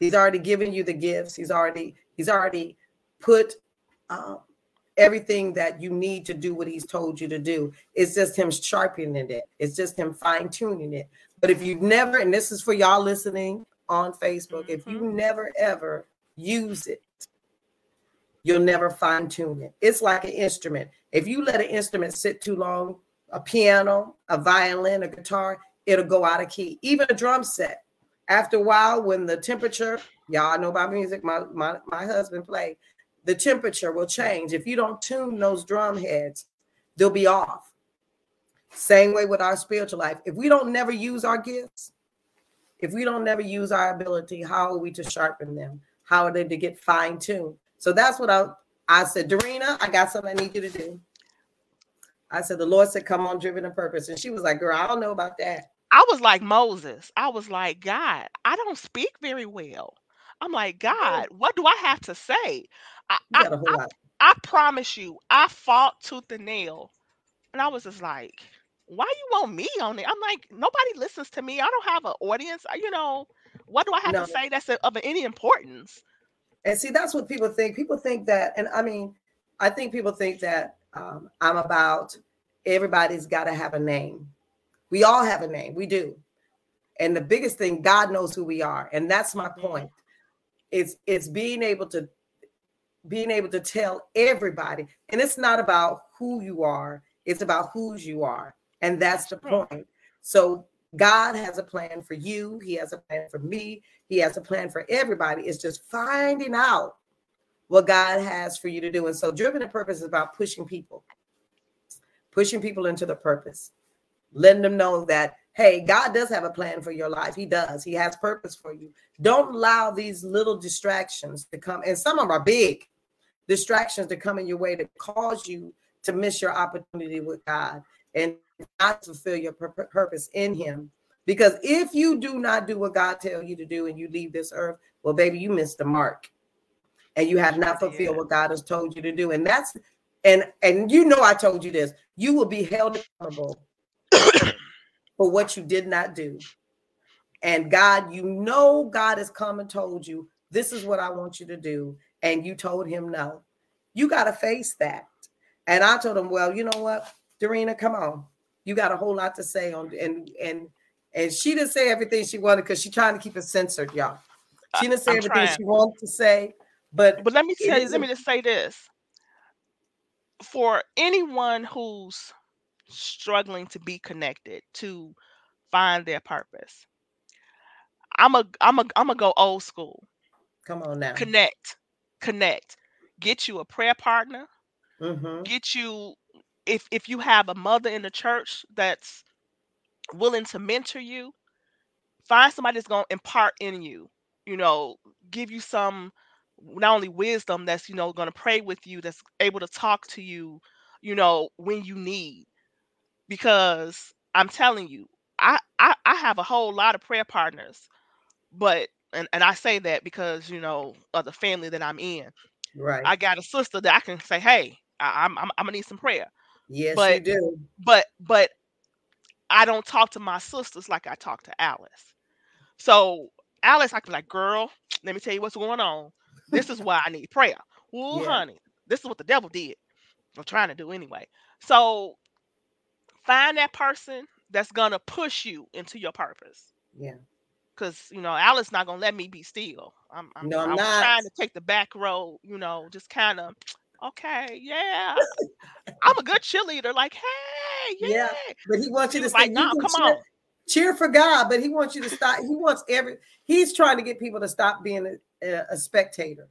He's already given you the gifts. He's already He's already put um, everything that you need to do what He's told you to do. It's just Him sharpening it. It's just Him fine tuning it. But if you've never, and this is for y'all listening on Facebook, if you mm-hmm. never ever use it, you'll never fine tune it. It's like an instrument. If you let an instrument sit too long, a piano, a violin, a guitar, it'll go out of key. Even a drum set. After a while, when the temperature, y'all know about music, my, my, my husband played, the temperature will change. If you don't tune those drum heads, they'll be off. Same way with our spiritual life. If we don't never use our gifts, if we don't never use our ability, how are we to sharpen them? How are they to get fine tuned? So that's what I I said, Dorena, I got something I need you to do. I said, the Lord said, come on, driven in purpose. And she was like, girl, I don't know about that.
I was like Moses. I was like, God, I don't speak very well. I'm like, God, what do I have to say? I, I,
got a whole
I. I promise you, I fought tooth and nail. And I was just like, why you want me on it? I'm like, nobody listens to me. I don't have an audience. You know, what do I have
No.
to say that's of any importance?
And see, that's what people think. People think that, and I mean, I think people think that um, I'm about everybody's got to have a name. We all have a name. We do. And the biggest thing, God knows who we are. And that's my point. It's it's being able to being able to tell everybody. And it's not about who you are, it's about whose you are. And that's the point. So God has a plan for you, He has a plan for me, He has a plan for everybody. It's just finding out what God has for you to do. And so driven to purpose is about pushing people, pushing people into the purpose, letting them know that, hey, God does have a plan for your life. He does. He has purpose for you. Don't allow these little distractions to come, and some of them are big distractions to come in your way to cause you to miss your opportunity with God and not fulfill your pur- pur- purpose in Him. Because if you do not do what God tells you to do and you leave this earth, well, baby, you missed the mark and you have not fulfilled
Yeah.
what God has told you to do. And that's and and you know I told you this. You will be held accountable (coughs) for what you did not do. And God, you know God has come and told you this is what I want you to do, and you told him no. You got to face that. And I told him, well, you know what, Dorena, come on. You got a whole lot to say on and and and she didn't say everything she wanted because she's trying to keep it censored, y'all. She didn't say
I'm
everything
trying.
she wanted to say, but
But let me tell you, let me just say this. For anyone who's struggling to be connected, to find their purpose, I'm a I'm a I'm gonna go old school.
come on now.
Connect. Connect. Get you a prayer partner.
Mhm.
Get you if if you have a mother in the church that's willing to mentor you, find somebody that's going to impart in you you know give you some not only wisdom that's you know going to pray with you that's able to talk to you you know when you need. Because i'm telling you i i, I have a whole lot of prayer partners but and, and i say that because you know of the family that i'm in.
Right.
i got a sister that i can say hey I, I'm, I'm i'm gonna need some prayer
yes,
but-
you do.
but but I don't talk to my sisters like I talk to Alice. So Alice, I can be like, girl, let me tell you what's going on. This is why I need prayer. Well,
Yeah.
honey, this is what the devil did. I'm trying to do anyway. So find that person that's gonna push you into your purpose.
Yeah.
Cause you know, Alice not gonna let me be still. I'm, I'm,
No, I'm
I was
not.
trying to take the back road, you know, just kind of, okay, yeah. I'm a good cheerleader. Like, hey, yeah.
Yeah, But he wants you to say,
like,
you
"Nah, come
cheer-
on."
cheer for God, but he wants you to stop. He wants every, he's trying to get people to stop being a, a spectator.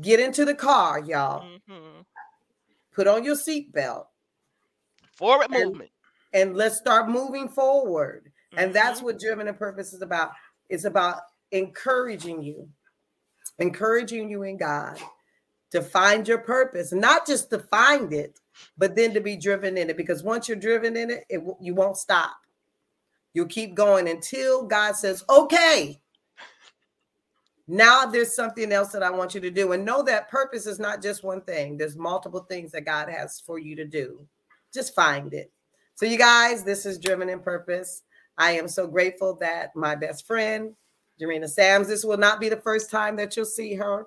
Get into the car, y'all. Mm-hmm. Put on your seatbelt.
Forward and, movement.
And let's start moving forward. Mm-hmm. And that's mm-hmm. what Driven in Purpose is about. It's about encouraging you, encouraging you in God to find your purpose, not just to find it, but then to be driven in it. Because once you're driven in it, it you won't stop. You'll keep going until God says, okay, now there's something else that I want you to do. And know that purpose is not just one thing, there's multiple things that God has for you to do. Just find it. So, you guys, this is Driven in Purpose. I am so grateful that my best friend, Dorena Sams, this will not be the first time that you'll see her.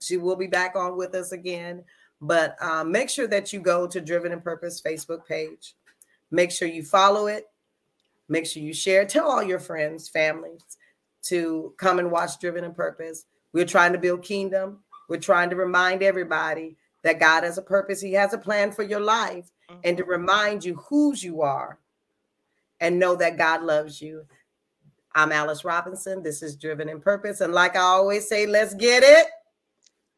She will be back on with us again. But um, make sure that you go to Driven in Purpose Facebook page. Make sure you follow it. Make sure you share. Tell all your friends, families to come and watch Driven in Purpose. We're trying to build kingdom. We're trying to remind everybody that God has a purpose. He has a plan for your life mm-hmm. and to remind you whose you are and know that God loves you. I'm Alice Robinson. This is Driven in Purpose. And like I always say, let's get it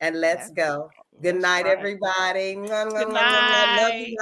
and let's go. Good night, everybody.
Good night.